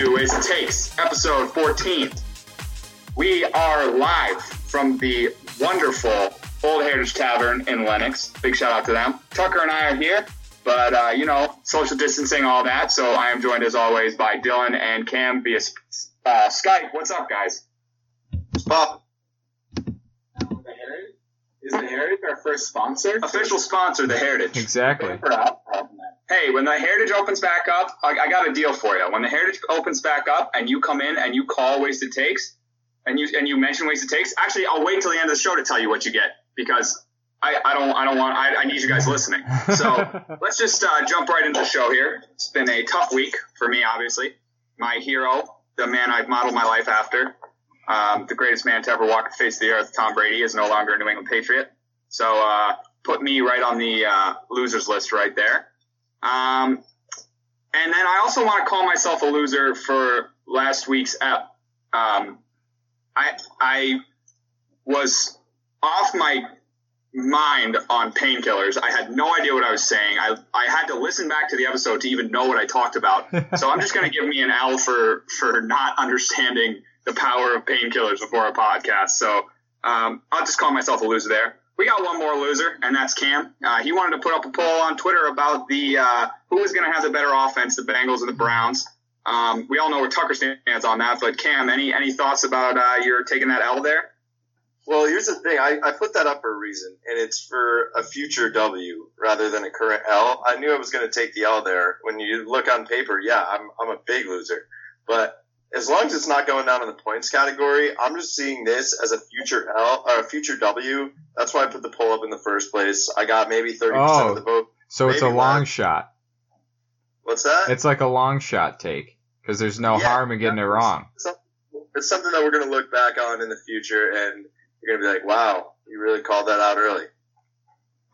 Hi, to Wasted Takes, episode 14. We are live from the wonderful Old Heritage Tavern in Lenox. Big shout out to them. Tucker and I are here, but uh, you know, social distancing, all that. So I am joined as always by Dylan and Cam via uh, Skype. What's up, guys? Pop. Is the Heritage our first sponsor? Official sponsor, the Heritage. Exactly. Hey, when the Heritage opens back up, I, I got a deal for you. When the Heritage opens back up and you come in and you call Wasted Takes and you and you mention Wasted Takes, actually, I'll wait till the end of the show to tell you what you get because I, I don't I don't want I, I need you guys listening. So let's just uh, jump right into the show here. It's been a tough week for me, obviously. My hero, the man I've modeled my life after, um, the greatest man to ever walk the face of the earth, Tom Brady, is no longer a New England Patriot. So uh, put me right on the uh, losers list right there. Um, and then I also want to call myself a loser for last week's ep. Um, I I was off my mind on painkillers. I had no idea what I was saying. I I had to listen back to the episode to even know what I talked about. so I'm just going to give me an L for for not understanding the power of painkillers before a podcast. So um, I'll just call myself a loser there. We got one more loser, and that's Cam. Uh, he wanted to put up a poll on Twitter about the uh, going to have the better offense, the Bengals or the Browns. Um, we all know where Tucker stands on that, but Cam, any any thoughts about uh, your taking that L there? Well, here's the thing. I, I put that up for a reason, and it's for a future W rather than a current L. I knew I was going to take the L there. When you look on paper, yeah, I'm, I'm a big loser. But as long as it's not going down in the points category, I'm just seeing this as a future L or a future W. That's why I put the poll up in the first place. I got maybe 30% Oh. of the vote. So it's a Maybe long less. shot. What's that? It's like a long shot take because there's no Yeah, harm in getting it wrong. It's, it's something that we're going to look back on in the future, and you're going to be like, wow, you really called that out early.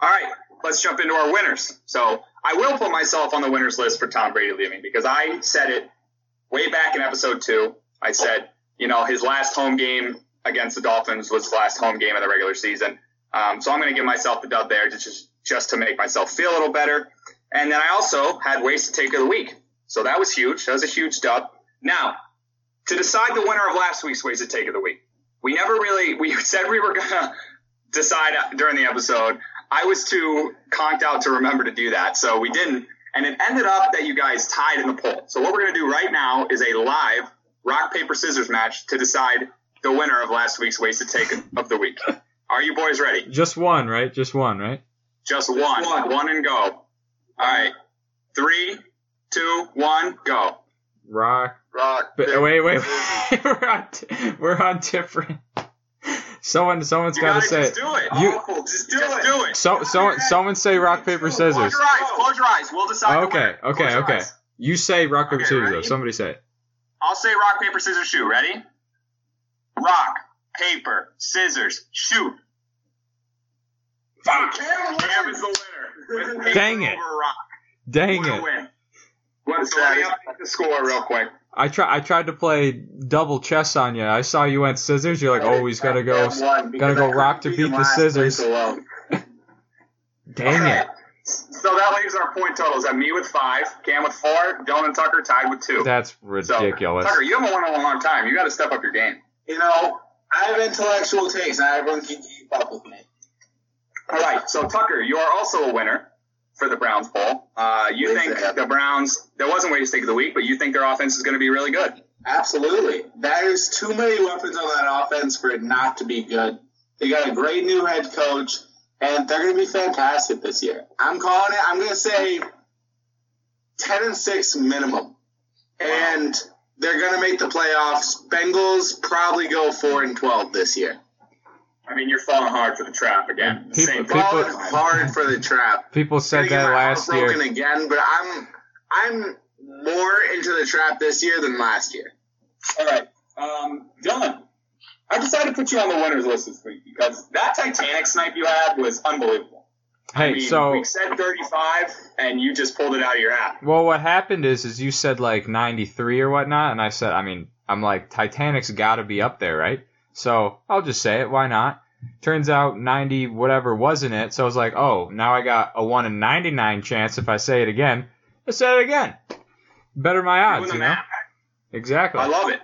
All right, let's jump into our winners. So I will put myself on the winners list for Tom Brady leaving because I said it way back in episode two. I said, you know, his last home game against the Dolphins was his last home game of the regular season. Um, so I'm going to give myself the dub there to just just to make myself feel a little better. And then I also had ways to take of the week. So that was huge. That was a huge dub. Now, to decide the winner of last week's ways to take of the week, we never really we said we were gonna decide during the episode. I was too conked out to remember to do that, so we didn't. And it ended up that you guys tied in the poll. So what we're gonna do right now is a live rock paper scissors match to decide the winner of last week's wasted take of the week. Are you boys ready? Just one, right? Just one, right? Just one, one. one and go. All right, three, two, one, go. Rock. Rock. But, paper, wait, wait, wait. we're on. T- we're on different. Someone, someone's You got to gotta say just it. do it. You- Oh, just do it. Do it. So, so, someone say rock paper scissors. Close scissors. your eyes. Close your eyes. We'll decide. Okay, okay, okay. eyes. You say rock paper Okay, scissors. though. Somebody say it. I'll say rock, paper, scissors, shoot. Ready? Rock, paper, scissors, shoot. Fuck! Cam is the winner. Dang it. Dang What a it! win. Let me update the score real quick. I try. I tried to play double chess on you. I saw you went scissors. You're like, oh, he's gotta go. Gotta go rock to beat the scissors. Dang it! So that leaves our point totals at me with five, Cam with four, Dylan and Tucker tied with two. That's So, ridiculous. Tucker, you haven't won in a long time. You got to step up your game. You know, I have intellectual takes, and everyone can keep up with me. All right, so Tucker, you are also a winner for the Browns poll. Uh, you Makes think the Browns? There wasn't way to take of the week, but you think their offense is going to be really good. Absolutely. There's too many weapons on that offense for it not to be good. They got a great new head coach, and they're going to be fantastic this year. I'm calling it. I'm going to say 10 and 6 minimum. And they're going to make the playoffs. Bengals probably go 4 and 12 this year. I mean, you're falling hard for the trap again. People- Same people- Falling hard for the trap. People said Gonna get that my last heart broken year. again, but I'm I'm more into the trap this year than last year. All right, um, Dylan. I decided to put you on the winners list this week because that Titanic snipe you had was unbelievable. I Hey, mean, so we said 35, and you just pulled it out of your hat. well, what happened is, is you said like 93 or whatnot, and I said, I mean, I'm like Titanic's got to be up there, right? So I'll just say it. Why not? Turns out 90 whatever wasn't it. So I was like, oh, now I got a one in 99 chance if I say it again. I said it again. better my odds, you know. math. Exactly. I love it.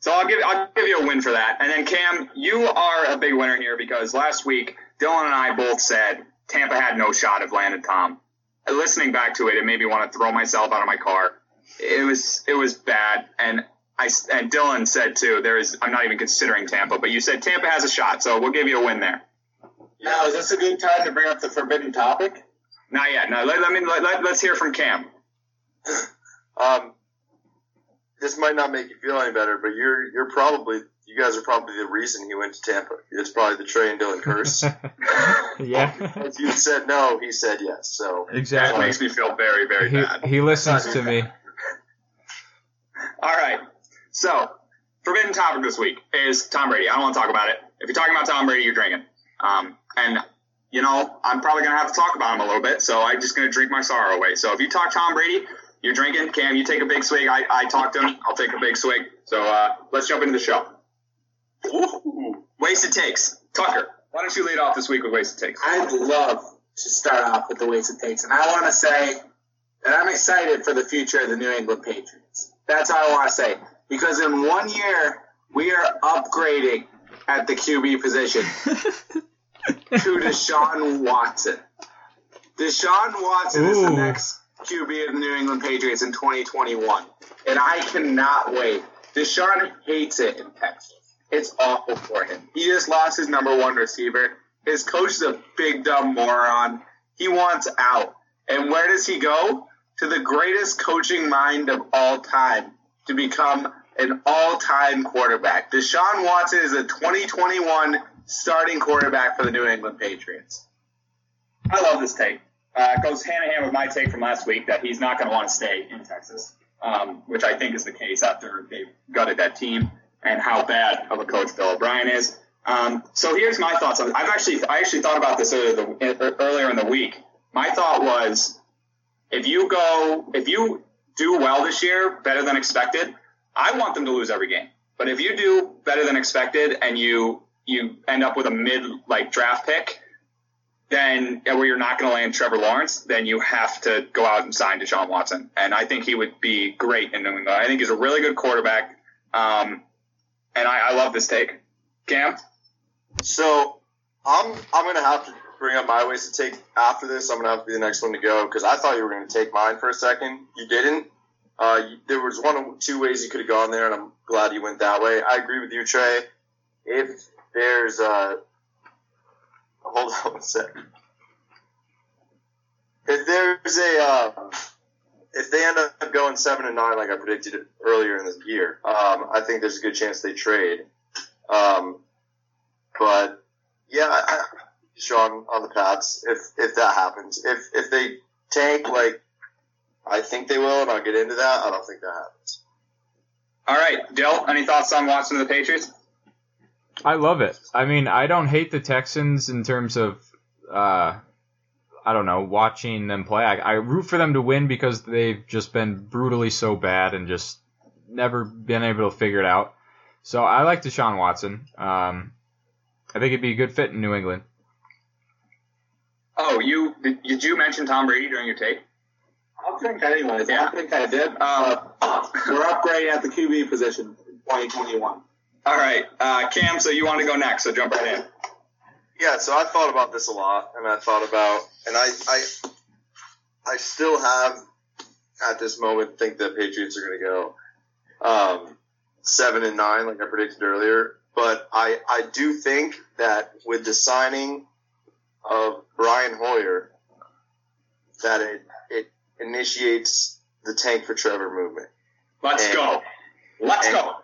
So I'll give I'll give you a win for that. And then Cam, you are a big winner here because last week Dylan and I both said Tampa had no shot of landing Tom. Listening back to it, it made me want to throw myself out of my car. It was it was bad, and I s- and Dylan said too. There is I'm not even considering Tampa, but you said Tampa has a shot, so we'll give you a win there. Now, is this a good time to bring up the forbidden topic? Not yet. No, let, let me let, let, let's hear from Cam. Um, this might not make you feel any better, but you're you're probably you guys are probably the reason he went to Tampa. It's probably the Trey and Dylan curse. yeah. if you said no, he said yes. So That exactly. makes me feel very very He, bad. he listens to me. All right. So, forbidden topic this week is Tom Brady. I don't want to talk about it. If you're talking about Tom Brady, you're drinking. Um, and you know, I'm probably gonna have to talk about him a little bit. So I'm just gonna drink my sorrow away. So if you talk Tom Brady, you're drinking. Cam, you take a big swig. I, I talk to him. I'll take a big swig. So uh, let's jump into the show. Ooh, wasted takes. Tucker, why don't you lead off this week with wasted takes? I'd love to start off with the wasted takes. And I want to say that I'm excited for the future of the New England Patriots. That's all I want to say. Because in one year, we are upgrading at the QB position to Deshaun Watson. Deshaun Watson is the next QB of the New England Patriots in 2021. And I cannot wait. Deshaun hates it in Texas. It's awful for him. He just lost his number one receiver. His coach is a big dumb moron. He wants out. And where does he go? To the greatest coaching mind of all time to become an all time quarterback. Deshaun Watson is a 2021 starting quarterback for the New England Patriots. I love this take. Uh, it goes hand in hand with my take from last week that he's not going to want to stay in Texas, um, which I think is the case after they've gutted that team and how bad of a coach Bill O'Brien is. Um, so here's my thoughts. I've actually I actually thought about this earlier, the, earlier in the week. My thought was if you go if you do well this year, better than expected, I want them to lose every game. But if you do better than expected and you you end up with a mid like draft pick, then where you're not going to land Trevor Lawrence, then you have to go out and sign Deshaun Watson. And I think he would be great in New England. I think he's a really good quarterback. Um, and I, I love this take. Cam? So I'm I'm gonna have to bring up my ways to take after this. I'm gonna have to be the next one to go because I thought you were gonna take mine for a second. You didn't. Uh, there was one of two ways you could have gone there, and I'm glad you went that way. I agree with you, Trey. If there's a hold on a second. If there's a uh, if they end up going seven and nine like I predicted earlier in the year, um, I think there's a good chance they trade. Um, but yeah, I, Sean on the Pats. If if that happens, if if they tank like I think they will, and I'll get into that. I don't think that happens. All right, Dill, any thoughts on Watson to the Patriots? I love it. I mean, I don't hate the Texans in terms of, uh, I don't know, watching them play. I, I root for them to win because they've just been brutally so bad and just never been able to figure it out. So I like Deshaun Watson. Um, I think it'd be a good fit in New England. Oh, you did, did you mention Tom Brady during your take? I'll think anyways. Yeah. I think I did. Uh, we're upgrading at the QB position in 2021. All right, uh, Cam. So you want to go next? So jump right in. Yeah, so I thought about this a lot, and I thought about, and I, I, I still have at this moment think the Patriots are going to go um, seven and nine, like I predicted earlier. But I, I do think that with the signing of Brian Hoyer, that it, it initiates the tank for Trevor movement. Let's And- go. Let's go.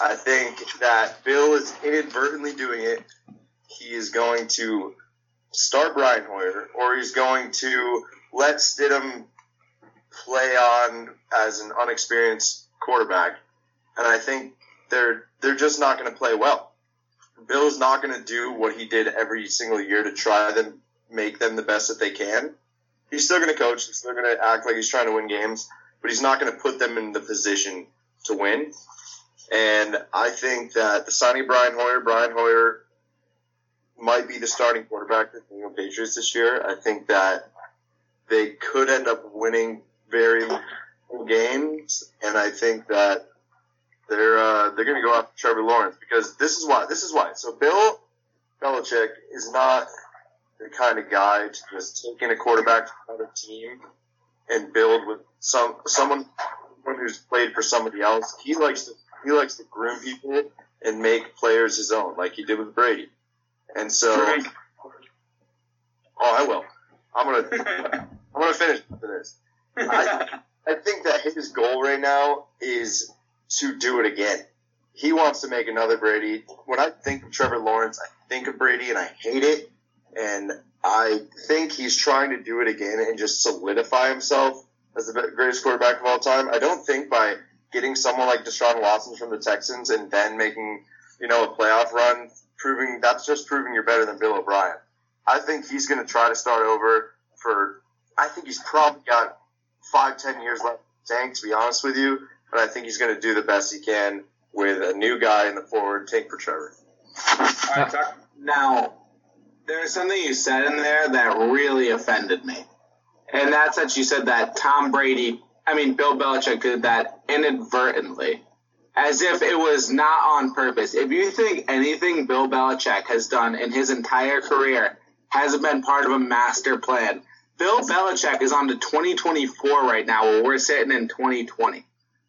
I think that Bill is inadvertently doing it. He is going to start Brian Hoyer, or he's going to let Stidham play on as an unexperienced quarterback. And I think they're they're just not going to play well. Bill is not going to do what he did every single year to try them make them the best that they can. He's still going to coach. He's still going to act like he's trying to win games, but he's not going to put them in the position to win. And I think that the signing Brian Hoyer, Brian Hoyer might be the starting quarterback for the New England Patriots this year. I think that they could end up winning very games and I think that they're uh, they're going to go after Trevor Lawrence because this is why. This is why. So Bill Belichick is not the kind of guy to just take in a quarterback from another team and build with some someone someone who's played for somebody else. He likes to he likes to groom people and make players his own, like he did with Brady. And so, Drink. oh, I will. I'm gonna I'm gonna finish this. I, I think that his goal right now is to do it again. He wants to make another Brady. When I think of Trevor Lawrence, I think of Brady and I hate it. And I think he's trying to do it again and just solidify himself as the greatest quarterback of all time. I don't think by getting someone like Deshaun Watson from the Texans and then making, you know, a playoff run, proving that's just proving you're better than Bill O'Brien. I think he's going to try to start over for, I think he's probably got five, ten years left tank, to be honest with you. But I think he's going to do the best he can with a new guy in the forward take for Trevor. All right, Tuck. Now, there's something you said in there that really offended me. And that's that you said that Tom Brady, I mean, Bill Belichick did that inadvertently. As if it was not on purpose. If you think anything Bill Belichick has done in his entire career hasn't been part of a master plan, Bill Belichick is on to 2024 right now where we're sitting in 2020.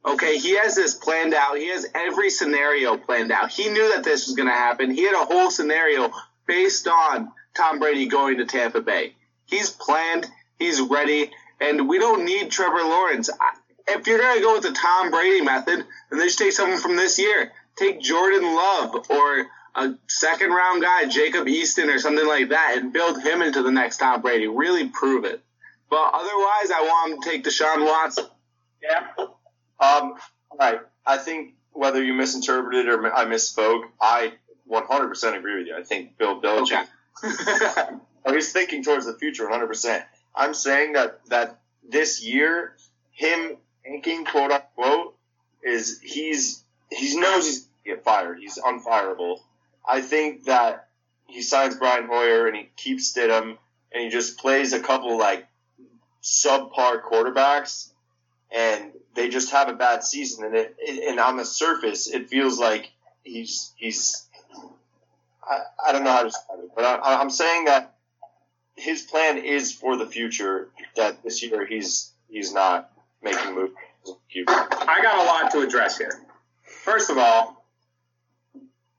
Okay, he has this planned out. He has every scenario planned out. He knew that this was going to happen. He had a whole scenario based on Tom Brady going to Tampa Bay. He's planned, he's ready, and we don't need Trevor Lawrence. If you're going to go with the Tom Brady method, then just take someone from this year. Take Jordan Love or a second round guy, Jacob Eason or something like that, and build him into the next Tom Brady. Really prove it. But otherwise, I want him to take Deshaun Watson. Yeah. Um, all right. I think whether you misinterpreted or I misspoke, I 100% agree with you. I think Bill Belichick he's thinking towards the future 100%. I'm saying that, that this year, him tanking, quote unquote, is he's, he knows he's get fired. He's unfireable. I think that he signs Brian Hoyer and he keeps Stidham and he just plays a couple like subpar quarterbacks and they just have a bad season and it and on the surface it feels like he's he's I, I don't know how to describe it, but I, I'm saying that his plan is for the future. That this year he's he's not making moves. I got a lot to address here. First of all,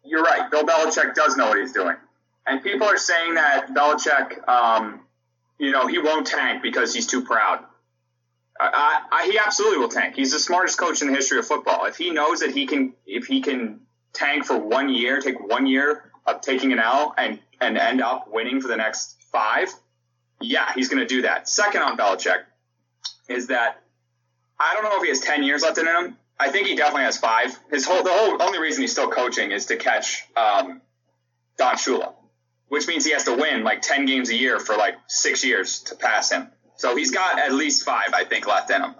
you're right. Bill Belichick does know what he's doing. And people are saying that Belichick, um, you know, he won't tank because he's too proud. I, I, he absolutely will tank. He's the smartest coach in the history of football. If he knows that he can, if he can tank for one year, take one year of taking an L and, and end up winning for the next five, yeah, he's going to do that. Second on Belichick is that I don't know if he has 10 years left in him. I think he definitely has five. His whole, the whole, only reason he's still coaching is to catch, um, Don Shula, which means he has to win like 10 games a year for like six years to pass him. So he's got at least five, I think, left in him.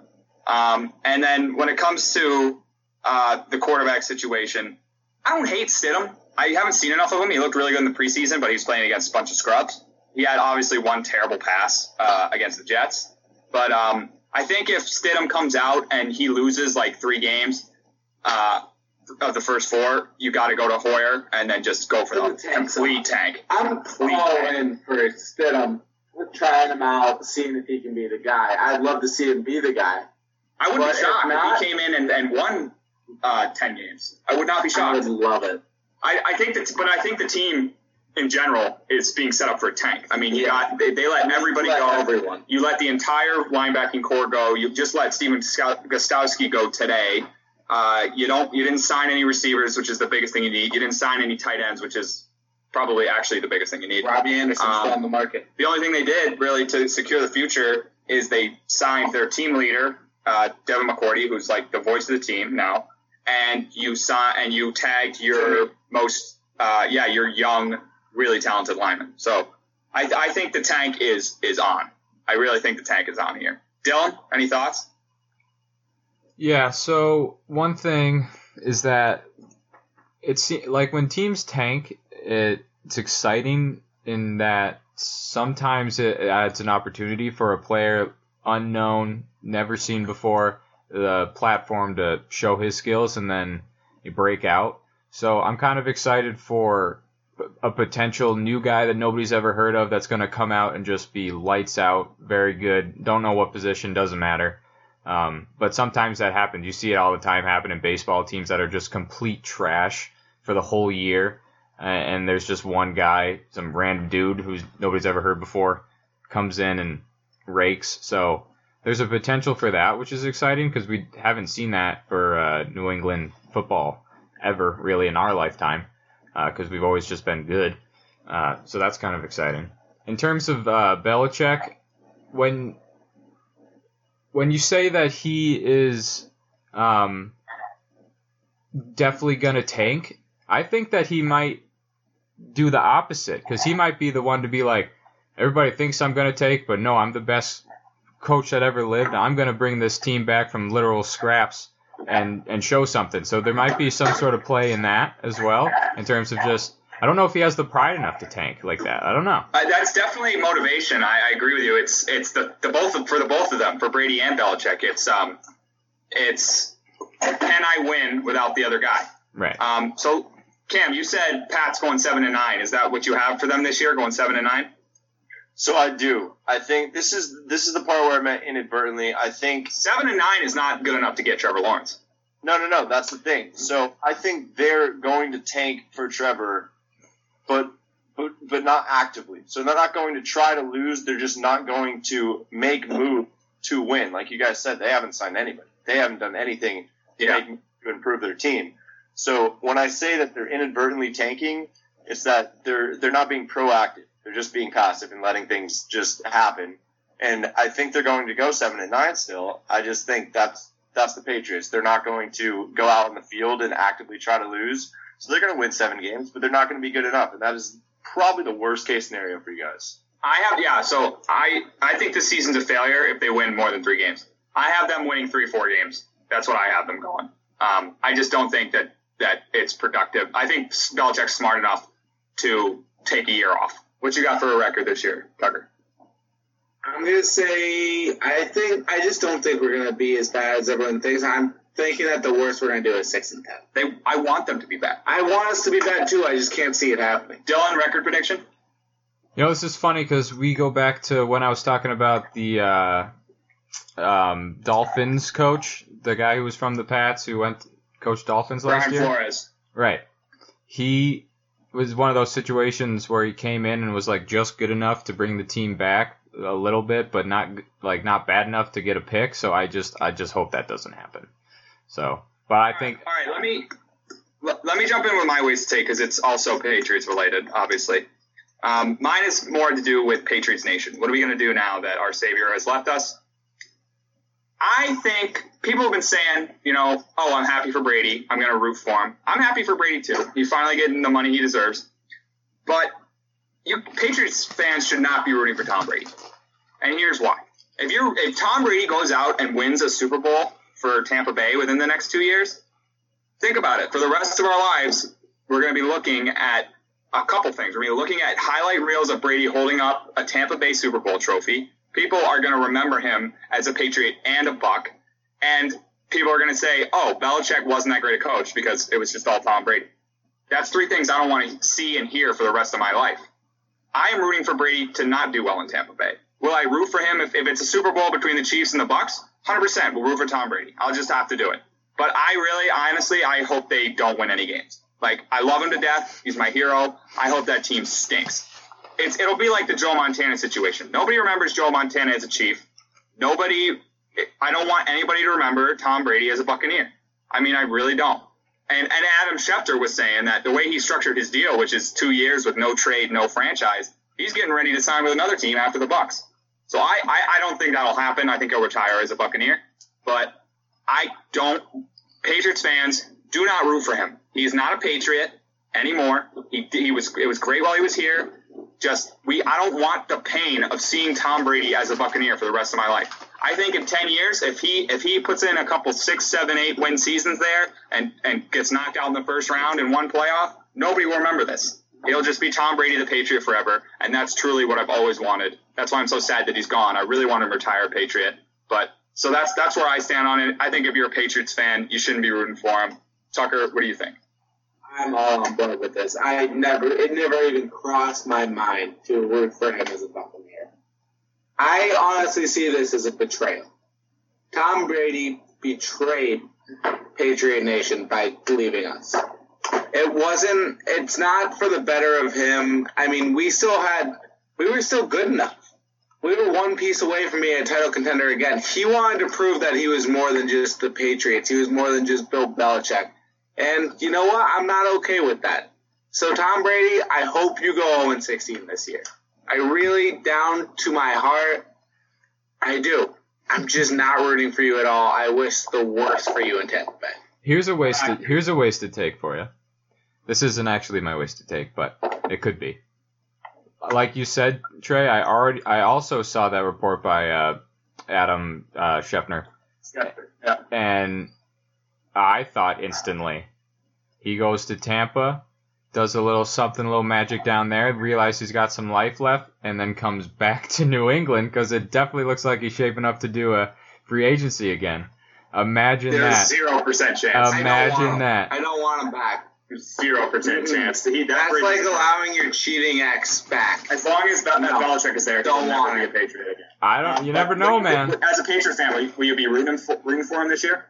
Um, and then when it comes to, uh, the quarterback situation, I don't hate Stidham. I haven't seen enough of him. He looked really good in the preseason, but he's playing against a bunch of scrubs. He had obviously one terrible pass, uh, against the Jets. But, um, I think if Stidham comes out and he loses like three games uh, of the first four, you got to go to Hoyer and then just go for the Complete tank. complete tank. I'm all in for Stidham. We're trying him out, seeing if he can be the guy. I'd love to see him be the guy. I wouldn't But be if shocked if, not- he came in and, and won uh, ten games. I would not be shocked. I would love it. I, I think that, but I think the team in general is being set up for a tank. I mean, you Yeah. got they, they let everybody Let go. everyone. You let the entire linebacking core go. You just let Stephen Gostkowski go today. Uh, you don't. You didn't sign any receivers, which is the biggest thing you need. You didn't sign any tight ends, which is probably actually the biggest thing you need. Robbie Anderson's Um, still on the market. The only thing they did really to secure the future is they signed their team leader, uh, Devin McCourty, who's like the voice of the team now, and you sign and you tagged your most, uh, yeah, your young, really talented lineman. So I, I think the tank is is on. I really think the tank is on here. Dylan, any thoughts? Yeah, so one thing is that it's like when teams tank, it, it's exciting in that sometimes it adds an opportunity for a player unknown, never seen before, the platform to show his skills and then you break out. So I'm kind of excited for a potential new guy that nobody's ever heard of that's going to come out and just be lights out, very good. Don't know what position, doesn't matter. Um, but sometimes that happens. You see it all the time happen in baseball teams that are just complete trash for the whole year. And there's just one guy, some random dude who's nobody's ever heard before, comes in and rakes. So there's a potential for that, which is exciting because we haven't seen that for uh, New England football ever really in our lifetime because uh, we've always just been good. Uh, so that's kind of exciting. In terms of uh, Belichick, when when you say that he is um, definitely gonna tank, I think that he might do the opposite because he might be the one to be like, everybody thinks I'm gonna take, but no, I'm the best coach that ever lived. I'm gonna bring this team back from literal scraps and and show something. So there might be some sort of play in that as well in terms of just. I don't know if he has the pride enough to tank like that. I don't know. Uh, that's definitely motivation. I, I, agree with you. It's it's the, the both of, for the both of them for Brady and Belichick. It's um, it's can I win without the other guy? Right. Um. So Cam, you said Pat's going seven and nine. Is that what you have for them this year? Going seven and nine? So I do. I think this is this is the part where I meant inadvertently. I think seven and nine is not good enough to get Trevor Lawrence. No, no, no. That's the thing. So I think they're going to tank for Trevor, but but but not actively. So they're not going to try to lose. They're just not going to make move to win. Like you guys said, they haven't signed anybody. They haven't done anything to yeah. make to improve their team. So when I say that they're inadvertently tanking, it's that they're they're not being proactive. They're just being passive and letting things just happen. And I think they're going to go seven and nine still. I just think that's that's the Patriots. They're not going to go out in the field and actively try to lose. So they're going to win seven games, but they're not going to be good enough. And that is probably the worst case scenario for you guys. I have yeah. So I I think this season's a failure if they win more than three games. I have them winning three four games. That's what I have them going. Um, I just don't think that that it's productive. I think Belichick's smart enough to take a year off. What you got for a record this year, Tucker? I'm gonna say I think I just don't think we're gonna be as bad as everyone thinks. I'm thinking that the worst we're gonna do is six and ten. They, I want them to be bad. I want us to be bad too. I just can't see it happening. Dylan, record prediction? You know, this is funny because we go back to when I was talking about the uh, um, Dolphins coach, the guy who was from the Pats who went coach Dolphins last Brian year. Flores. Right. He was one of those situations where he came in and was like just good enough to bring the team back a little bit, but not like not bad enough to get a pick. So I just I just hope that doesn't happen. So, but I think. All right, let me let me jump in with my ways to take because it's also Patriots related, obviously. Um, mine is more to do with Patriots Nation. What are we going to do now that our savior has left us? I think people have been saying, you know, oh, I'm happy for Brady. I'm going to root for him. I'm happy for Brady too. He's finally getting the money he deserves. But you Patriots fans should not be rooting for Tom Brady. And here's why. If you if Tom Brady goes out and wins a Super Bowl for Tampa Bay within the next 2 years, think about it. For the rest of our lives, we're going to be looking at a couple things. We're going to be looking at highlight reels of Brady holding up a Tampa Bay Super Bowl trophy people are going to remember him as a Patriot and a Buck, and people are going to say, "Oh, Belichick wasn't that great a coach because it was just all Tom Brady." That's three things I don't want to see and hear for the rest of my life. I am rooting for Brady to not do well in Tampa Bay. Will I root for him if, if it's a Super Bowl between the Chiefs and the Bucks? 100% we'll root for Tom Brady. I'll just have to do it. But I really, honestly, I hope they don't win any games. Like, I love him to death. He's my hero. I hope that team stinks it's it'll be like the Joe Montana situation. Nobody remembers Joe Montana as a Chief. Nobody. I don't want anybody to remember Tom Brady as a Buccaneer. I mean, I really don't. And and Adam Schefter was saying that the way he structured his deal, which is two years with no trade, no franchise, he's getting ready to sign with another team after the Bucks. So I, I, I don't think that'll happen. I think he'll retire as a Buccaneer. But I don't. Patriots fans do not root for him. He's not a Patriot anymore. He, he was it was great while he was here just we I don't want the pain of seeing Tom Brady as a Buccaneer for the rest of my life. I think in ten years, if he if he puts in a couple six, seven, eight win seasons there and and gets knocked out in the first round in one playoff, nobody will remember this. He'll just be Tom Brady, the Patriot forever, and that's truly what I've always wanted. That's why I'm so sad that he's gone. I really want him to retire Patriot, but So that's that's where I stand on it. I think if you're a Patriots fan, you shouldn't be rooting for him. Tucker, what do you think? I'm all on board with this. I never, it never even crossed my mind to root for him as a Buccaneer. I honestly see this as a betrayal. Tom Brady betrayed Patriot Nation by leaving us. It wasn't, it's not for the better of him. I mean, we still had, we were still good enough. We were one piece away from being a title contender again. He wanted to prove that he was more than just the Patriots. He was more than just Bill Belichick. And you know what? I'm not okay with that. So Tom Brady, I hope you go 0 16 this year. I really, down to my heart, I do. I'm just not rooting for you at all. I wish the worst for you in Tampa Bay. Here's a wasted here's a wasted take for you. This isn't actually my wasted take, but it could be. Like you said, Trey, I already I also saw that report by uh, Adam uh, Schefter, Yeah. and I thought instantly he goes to Tampa, does a little something, a little magic down there, realizes he's got some life left, and then comes back to New England because it definitely looks like he's shaping up to do a free agency again. Imagine There's that. zero percent chance. I don't Imagine him. that. I don't want him back. Zero percent chance. He, that That's Brady's- like allowing your cheating ex back. As long as that, that No. Belichick is there, Don't want going to be a Patriot again. I don't. You But never know, will man. As a Patriots fan, will you, will you be rooting for, rooting for him this year?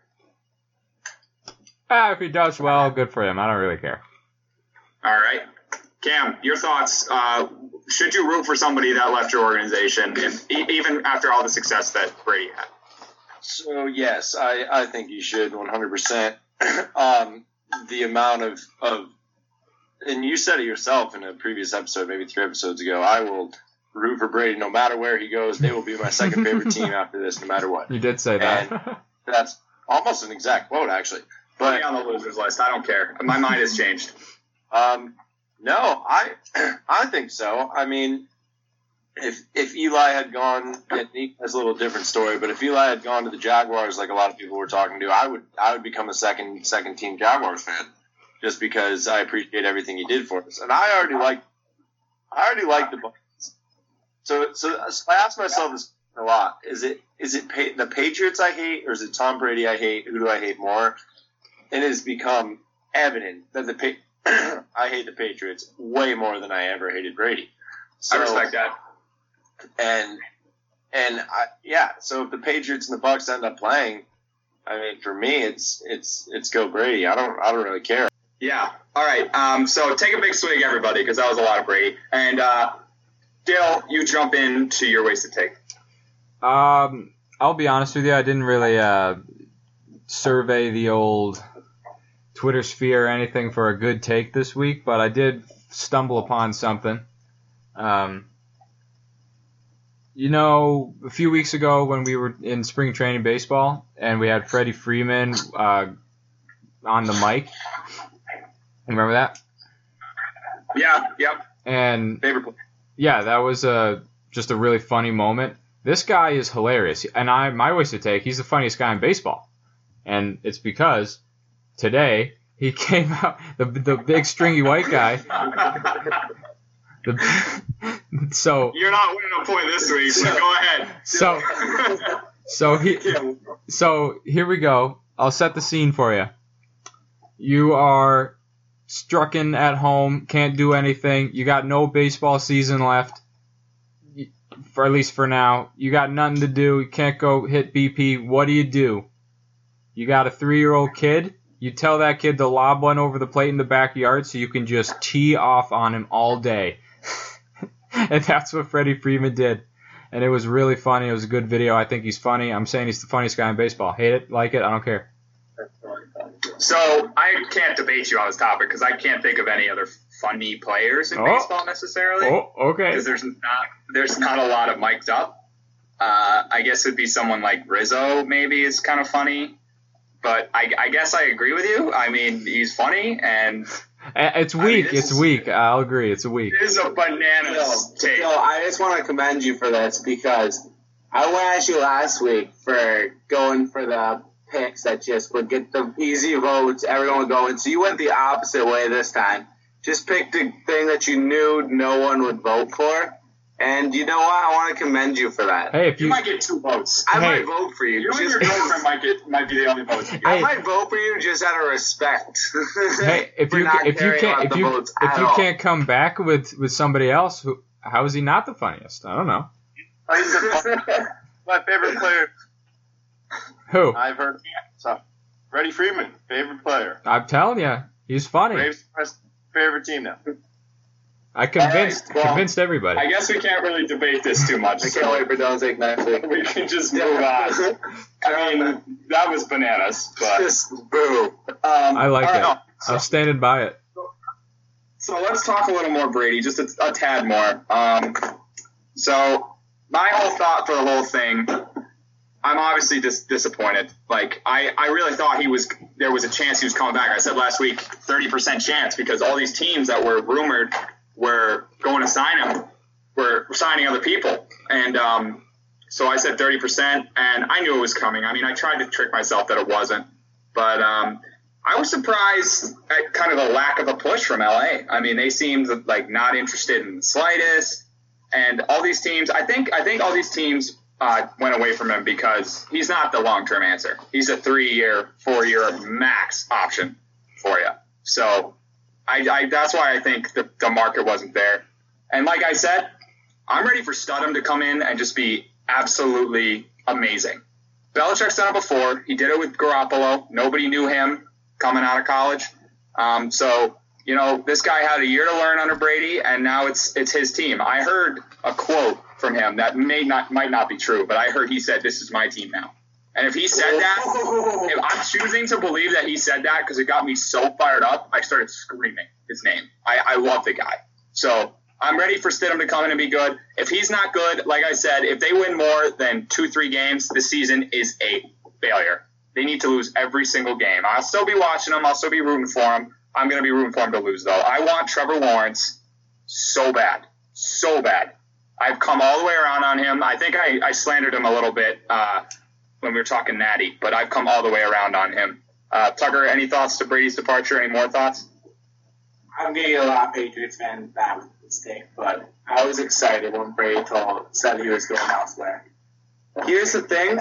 Ah, if he does well, good for him. I don't really care. All right. Cam, your thoughts. Uh, should you root for somebody that left your organization, if, e- even after all the success that Brady had? So yes, I, I think you should 100%. um, the amount of, of, and you said it yourself in a previous episode, maybe three episodes ago. I will root for Brady no matter where he goes. They will be my second favorite team after this, no matter what. You did say that. That's almost an exact quote, actually. Put me But on the losers list. I don't care. My mind has changed. Um, no, I I think so. I mean, if if Eli had gone, that's a little different story. But if Eli had gone to the Jaguars, like a lot of people were talking to, I would I would become a second second team Jaguars fan, just because I appreciate everything he did for us. And I already like I already like the. So so, I ask myself this a lot: is it is it pa- the Patriots I hate, or is it Tom Brady I hate? Who do I hate more? And it has become evident that the pa- I hate the Patriots way more than I ever hated Brady. So, I respect that. And and I, yeah, so if the Patriots and the Bucks end up playing, I mean, for me, it's it's it's go Brady. I don't I don't really care. Yeah. All right. Um, so take a big swig, everybody, because that was a lot of Brady. And uh, Dale, you jump into your wasted take. Um, I'll be honest with you. I didn't really uh, survey the old Twitter sphere or anything for a good take this week, but I did stumble upon something. Um, you know, a few weeks ago when we were in spring training baseball and we had Freddie Freeman uh, on the mic. Remember that? Yeah. Yep. And Favorite yeah, that was a just a really funny moment. This guy is hilarious, and I my to take. He's the funniest guy in baseball, and it's because today he came out the the big stringy white guy. The, so You're not winning a point this week, so go ahead. so so he so here we go. I'll set the scene for you. You are strucken at home, can't do anything. You got no baseball season left, for at least for now. You got nothing to do. You can't go hit BP. What do you do? You got a three-year-old kid. You tell that kid to lob one over the plate in the backyard so you can just tee off on him all day. and that's what Freddie Freeman did and it was really funny. It was a good video. I think he's funny. I'm saying he's the funniest guy in baseball. Hate it, like it, I don't care. So I can't debate you on this topic because I can't think of any other funny players in Oh. baseball necessarily. Oh, okay. because there's not there's not a lot of mic'd up. Uh, I guess it'd be someone like Rizzo, maybe is kind of funny. But I, I guess I agree with you. I mean, he's funny, and It's I mean, weak. It's is- weak. I'll agree. It's a weak. it is a bananas Phil, take. Phil, I just want to commend you for this because I went at you last week for going for the picks that just would get the easy votes. Everyone would go in. So you went the opposite way this time. Just picked a thing that you knew no one would vote for. And you know what? I want to commend you for that. Hey, if You you might get two votes. I Hey. might vote for you. You and your girlfriend might get might be the only votes. you get. I Hey. might vote for you just out of respect. hey, if you if you can't if you if you all. can't come back with with somebody else, who how is he not the funniest? I don't know. Oh, he's the- my favorite player Who? I've heard. So, Freddie Freeman, favorite player. I'm telling you, he's funny. Braves favorite team now. I convinced All right, well, convinced everybody. I guess we can't really debate this too much. I so can't wait for Donzik next week. we can just move on. I mean, that was bananas, but Just boo. um, I like all right, it. no, I'm standing by it. So let's talk a little more Brady, just a, a tad more. Um, so my whole thought for the whole thing, I'm obviously dis- disappointed. Like I, I really thought he was there was a chance he was coming back. I said last week, 30% chance because all these teams that were rumored were going to sign him were signing other people, and um, so I said 30%, and I knew it was coming. I mean, I tried to trick myself that it wasn't, but um, I was surprised at kind of the lack of a push from LA. I mean, they seemed like not interested in the slightest, and all these teams. I think I think all these teams uh, went away from him because he's not the long term answer. He's a three year, four year max option for you. So I, I that's why I think the, the market wasn't there. And like I said, I'm ready for Stidham to come in and just be absolutely amazing. Belichick's done it before. He did it with Garoppolo. Nobody knew him coming out of college. Um, so you know, this guy had a year to learn under Brady, and now it's it's his team. I heard a quote from him that may not might not be true, but I heard he said, "This is my team now." And if he said that, if I'm choosing to believe that he said that because it got me so fired up, I started screaming his name. I, I love the guy. So I'm ready for Stidham to come in and be good. If he's not good, like I said, if they win more than two, three games, the season is a failure. They need to lose every single game. I'll still be watching them. I'll still be rooting for them. I'm going to be rooting for him to lose, though. I want Trevor Lawrence so bad. So bad. I've come all the way around on him. I think I, I slandered him a little bit uh, when we were talking Natty, but I've come all the way around on him. Uh, Tucker, any thoughts to Brady's departure? Any more thoughts? I'm gonna a lot of Patriots fans back with this take, but I was excited when Brady told said he was going elsewhere. Here's the thing: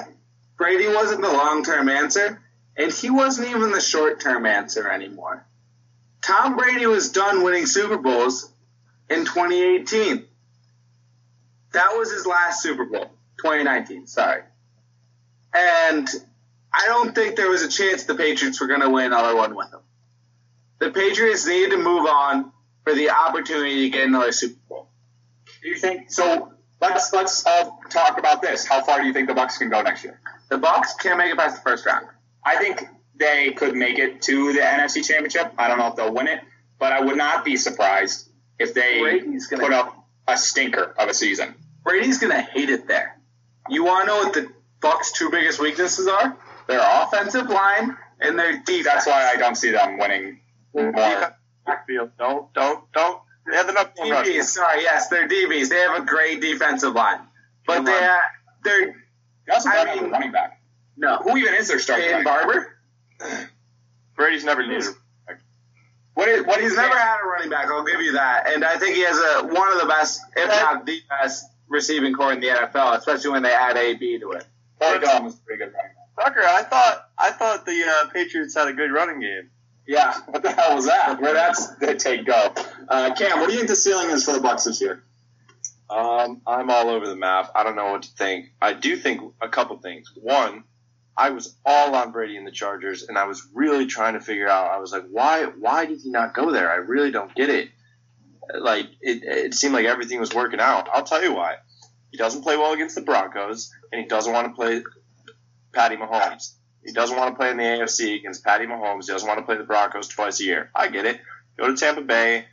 Brady wasn't the long term answer, and he wasn't even the short term answer anymore. Tom Brady was done winning Super Bowls in 2018. That was his last Super Bowl, 2019. Sorry, and I don't think there was a chance the Patriots were going to win another one with him. The Patriots needed to move on for the opportunity to get another Super Bowl. Do you think so? Let's let's all talk about this. How far do you think the Bucks can go next year? The Bucks can't make it past the first round. I think they could make it to the NFC Championship. I don't know if they'll win it, but I would not be surprised if they Brady's gonna- put up a stinker of a season. Brady's gonna hate it there. You want to know what the Bucks' two biggest weaknesses are? Their offensive line and their defense. That's why I don't see them winning more. Backfield. Don't, don't, don't. They have enough DBs. rushing. Sorry, yes, they're DBs. They have a great defensive line, but they Come on. they're They also I don't have a mean- running back. no. Who even is their starting Dan running back? Barber. Brady's never needed. What is what He's is never had a running back. I'll give you that, and I think he has a one of the best, if not the best, receiving core in the NFL, especially when they add AB to it. Corey Dillon was a pretty good running back. Tucker, I thought, I thought the uh, Patriots had a good running game. Yeah, what the hell was that? Where that's the take go? Uh, Cam, what do you think the ceiling is for the Bucks this year? Um, I'm all over the map. I don't know what to think. I do think a couple things. One, I was all on Brady and the Chargers, and I was really trying to figure out. I was like, why? Why did he not go there? I really don't get it. Like it, it seemed like everything was working out. I'll tell you why. He doesn't play well against the Broncos, and he doesn't want to play Patty Mahomes. He doesn't want to play in the AFC against Patty Mahomes. He doesn't want to play the Broncos twice a year. I get it. Go to Tampa Bay,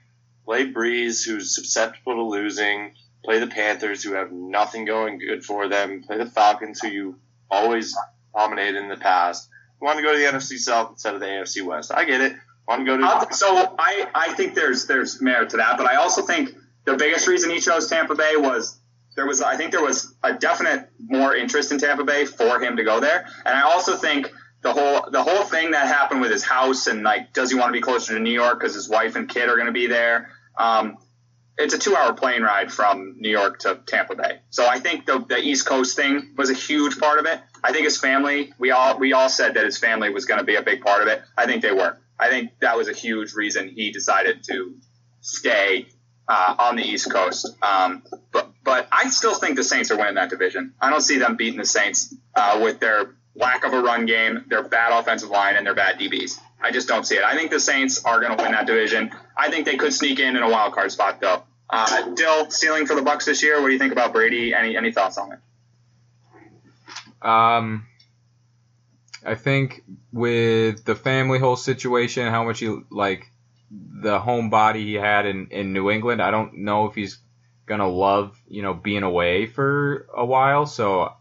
play Brees, who's susceptible to losing. Play the Panthers, who have nothing going good for them. Play the Falcons, who you always dominated in the past. You want to go to the NFC South instead of the AFC West. I get it. Want to go to so I, I think there's there's merit to that, but I also think the biggest reason he chose Tampa Bay was there was I think there was a definite more interest in Tampa Bay for him to go there, and I also think the whole the whole thing that happened with his house and like does he want to be closer to New York because his wife and kid are going to be there. Um, it's a two hour plane ride from New York to Tampa Bay. So I think the, the East Coast thing was a huge part of it. I think his family, we all we all said that his family was going to be a big part of it. I think they were. I think that was a huge reason he decided to stay uh, on the East Coast. Um, but but I still think the Saints are winning that division. I don't see them beating the Saints uh, with their lack of a run game, their bad offensive line, and their bad DBs. I just don't see it. I think the Saints are going to win that division. I think they could sneak in in a wild card spot though. Uh, Dill, ceiling for the Bucks this year. What do you think about Brady? Any any thoughts on it? Um, I think with the family whole situation, how much he like the home body he had in in New England. I don't know if he's gonna love you know being away for a while. So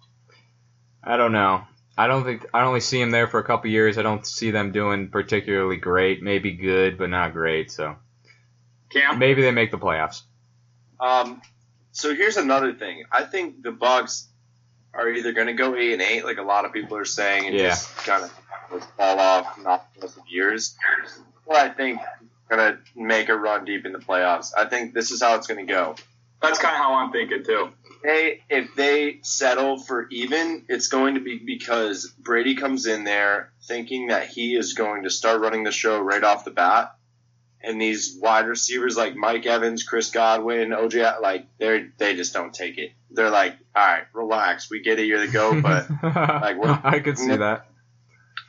I don't know. I don't think I only see him there for a couple years. I don't see them doing particularly great. Maybe good, but not great. So Cam? maybe they make the playoffs. Um, so here's another thing. I think the Bucks are either going to go eight and eight, like a lot of people are saying, and Yeah. just kind of fall off not for of years, or I think going to make a run deep in the playoffs. I think this is how it's going to go. That's kind of how I'm thinking too. They, if they settle for even, it's going to be because Brady comes in there thinking that he is going to start running the show right off the bat. And these wide receivers like Mike Evans, Chris Godwin, OJ, like they they just don't take it. They're like, all right, relax. We get it, you're the go, but we're- I could see that.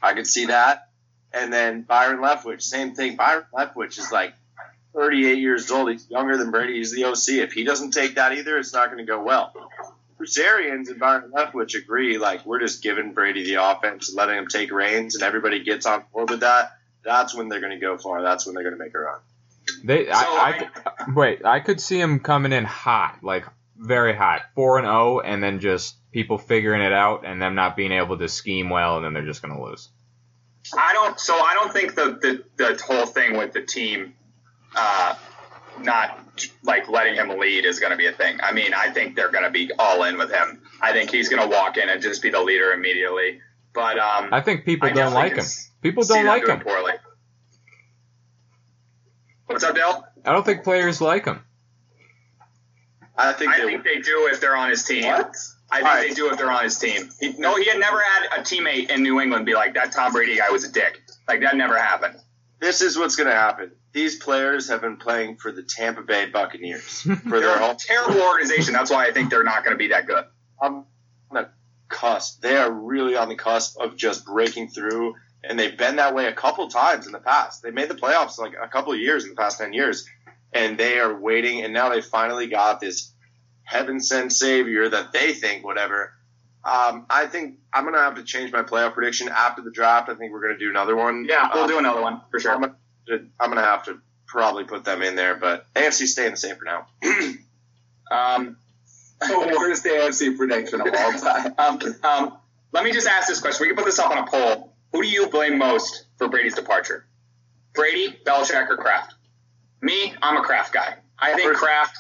I could see that. And then Byron Leftwich, same thing. Byron Leftwich is like 38 years old. He's younger than Brady. He's the OC. If he doesn't take that either, it's not going to go well. Bruce Arians and Byron Leftwich agree, like, we're just giving Brady the offense, letting him take reins, and everybody gets on board with that. That's when they're going to go far. That's when they're going to make a run. They, So, I, I, wait, I could see him coming in hot, like very hot, four and zero, and then just people figuring it out, and them not being able to scheme well, and then they're just gonna lose. I don't. So I don't think the the, the whole thing with the team, uh, not like letting him lead is going to be a thing. I mean, I think they're going to be all in with him. I think he's going to walk in and just be the leader immediately. But um, I think people I don't like him. People don't like him. poorly. What's up, Dale? I don't think players like him. I think I they think they do if they're on his team. What? I think Alright. they do if they're on his team. He, no, he had never had a teammate in New England be like that. Tom Brady guy was a dick. Like that never happened. this is what's going to happen. These players have been playing for the Tampa Bay Buccaneers for They're their a whole terrible organization. That's why I think they're not going to be that good. on the cusp. They are really on the cusp of just breaking through, and they've been that way a couple times in the past. They made the playoffs like a couple of years in the past ten years, and they are waiting. And now they finally got this heaven sent savior that they think whatever. Um, I think I'm gonna have to change my playoff prediction after the draft. I think we're gonna do another one. Yeah, we'll Um, do another one for sure. I'm gonna, I'm gonna have to probably put them in there, but AFC staying the same for now. Um, worst AFC prediction of all time. um, um, let me just ask this question. We can put this up on a poll. Who do you blame most for Brady's departure? Brady, Belichick, or Kraft? Me, I'm a Kraft guy. I think Kraft.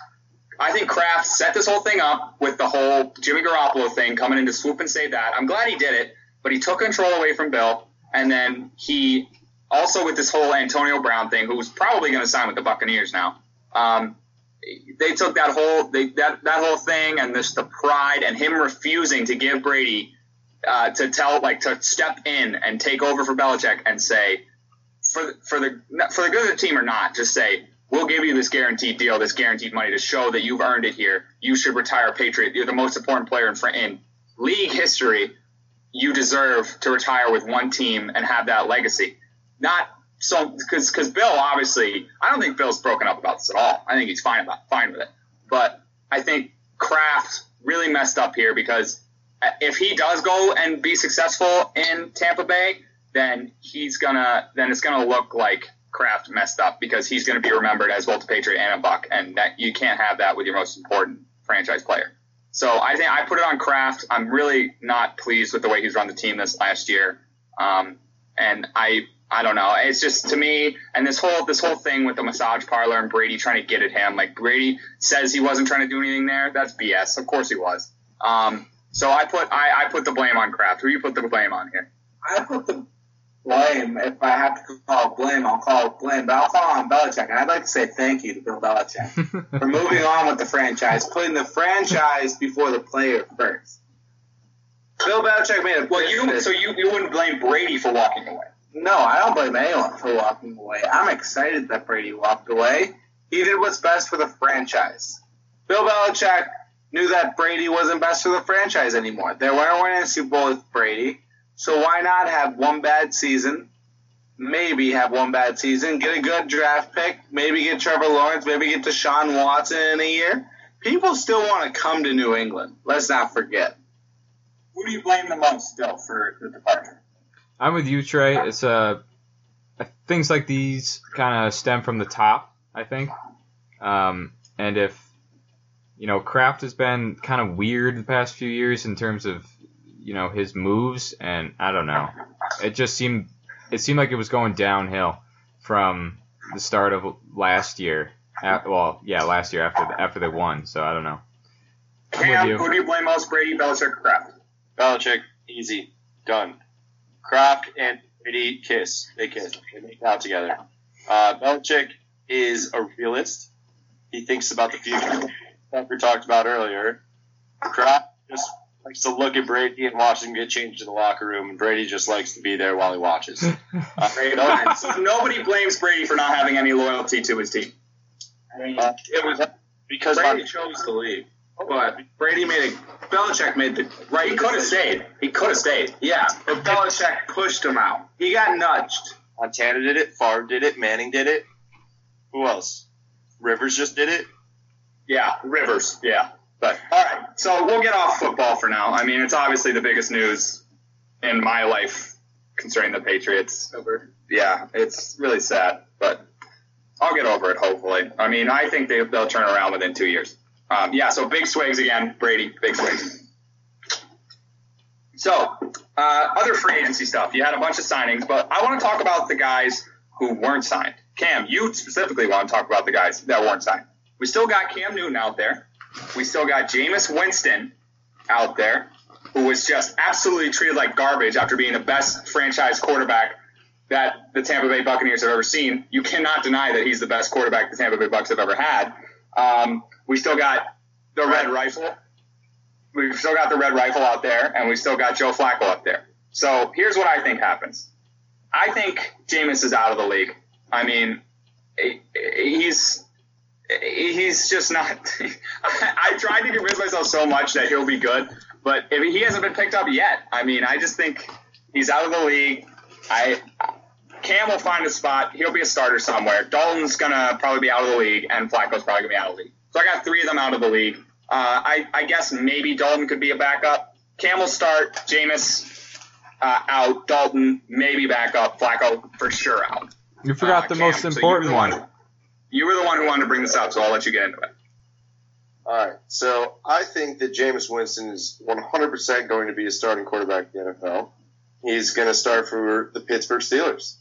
I think Kraft set this whole thing up with the whole Jimmy Garoppolo thing coming in to swoop and save that. I'm glad he did it, but he took control away from Bill, and then he also with this whole Antonio Brown thing, who's probably going to sign with the Buccaneers now. Um, they took that whole they, that that whole thing and this the pride and him refusing to give Brady uh, to tell like to step in and take over for Belichick and say for for the for the good of the team or not, just say we'll give you this guaranteed deal, this guaranteed money to show that you've earned it here. You should retire Patriot. You're the most important player in in league history. You deserve to retire with one team and have that legacy. Not so because because Bill obviously I don't think Bill's broken up about this at all. I think he's fine about fine with it. But I think Kraft really messed up here because uh, if he does go and be successful in Tampa Bay, then he's gonna then it's gonna look like Kraft messed up because he's gonna be remembered as both a Patriot and a Buck, and that you can't have that with your most important franchise player. So I think I put it on Kraft. I'm really not pleased with the way he's run the team this last year, um, and I I don't know. It's just to me, and this whole this whole thing with the massage parlor and Brady trying to get at him. Like Brady says he wasn't trying to do anything there. That's BS. Of course he was. Um, so I put I, I put the blame on Kraft. Who you put the blame on here? I put the blame. If I have to call blame, I'll call blame. But I'll call on Belichick. And I'd like to say thank you to Bill Belichick for moving on with the franchise, putting the franchise before the player first. Bill Belichick made a Well, you so you, you wouldn't blame Brady for walking away. No, I don't blame anyone for walking away. I'm excited that Brady walked away. He did what's best for the franchise. Bill Belichick knew that Brady wasn't best for the franchise anymore. They weren't winning a Super Bowl with Brady, so why not have one bad season? Maybe have one bad season, get a good draft pick, maybe get Trevor Lawrence, maybe get Deshaun Watson in a year. People still want to come to New England. Let's not forget. Who do you blame the most still for the departure? I'm with you, Trey. It's uh, things like these kind of stem from the top, I think. Um, and if you know, Kraft has been kind of weird the past few years in terms of you know his moves, and I don't know. It just seemed it seemed like it was going downhill from the start of last year. At, well, yeah, last year after the, after they won. So I don't know. I'm Cam, who do you blame most? Brady, Belichick, or Kraft? Belichick, easy, done. Kraft and Brady kiss. They kiss. They make out together. Uh, Belichick is a realist. He thinks about the future. Like we talked about earlier. Kraft just likes to look at Brady and watch him get changed in the locker room, and Brady just likes to be there while he watches. Uh, Great. So nobody blames Brady for not having any loyalty to his team. uh, it was because Brady my, chose to leave, but Brady made a. Belichick made the right. He could have stayed. He could have stayed. Yeah, but Belichick pushed him out. He got nudged. Montana did it, Favre did it, Manning did it. Who else? Rivers just did it. Yeah, Rivers. Yeah. But all right, so we'll get off football for now. I mean, it's obviously the biggest news in my life concerning the Patriots. Over. Yeah, it's really sad, but I'll get over it. Hopefully. I mean, I think they, they'll turn around within two years. Um, yeah. So big swigs again, Brady. Big swigs. So uh, other free agency stuff. You had a bunch of signings, but I want to talk about the guys who weren't signed. Cam, you specifically want to talk about the guys that weren't signed. We still got Cam Newton out there. We still got Jameis Winston out there, who was just absolutely treated like garbage after being the best franchise quarterback that the Tampa Bay Buccaneers have ever seen. You cannot deny that he's the best quarterback the Tampa Bay Bucks have ever had. Um, we still got the Red Rifle. We've still got the Red Rifle out there, and we still got Joe Flacco up there. So here's what I think happens. I think Jameis is out of the league. I mean, he's he's just not. I tried to convince myself so much that he'll be good, but if he hasn't been picked up yet. I mean, I just think he's out of the league. I Cam will find a spot. He'll be a starter somewhere. Dalton's gonna probably be out of the league, and Flacco's probably gonna be out of the league. So I got three of them out of the league. Uh, I, I guess maybe Dalton could be a backup. Cam will start. Jameis uh, out. Dalton maybe backup. Flacco for sure out. You forgot Uh, the Cam, most important the one. You were the one who wanted to bring this up, so I'll let you get into it. All right. So I think that Jameis Winston is 100% going to be a starting quarterback in the NFL. He's going to start for the Pittsburgh Steelers.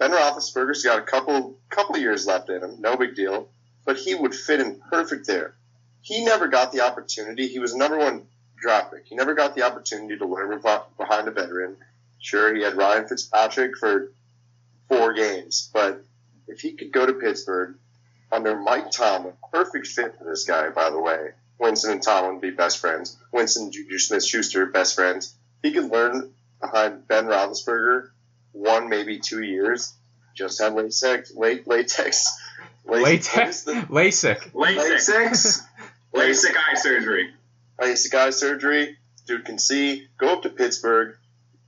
Ben Roethlisberger's got a couple couple years left in him, no big deal, but he would fit in perfect there. He never got the opportunity. He was number one draft pick. He never got the opportunity to learn behind a veteran. Sure, he had Ryan Fitzpatrick for four games, but if he could go to Pittsburgh under Mike Tomlin, perfect fit for this guy, by the way. Winston and Tomlin be best friends. Winston, Juju Smith Schuster, best friends. He could learn behind Ben Roethlisberger one, maybe two years. Just had latex, late, latex, Latex, what is LASIK. LASIK. LASIK eye surgery. LASIK eye surgery. Dude can see. Go up to Pittsburgh,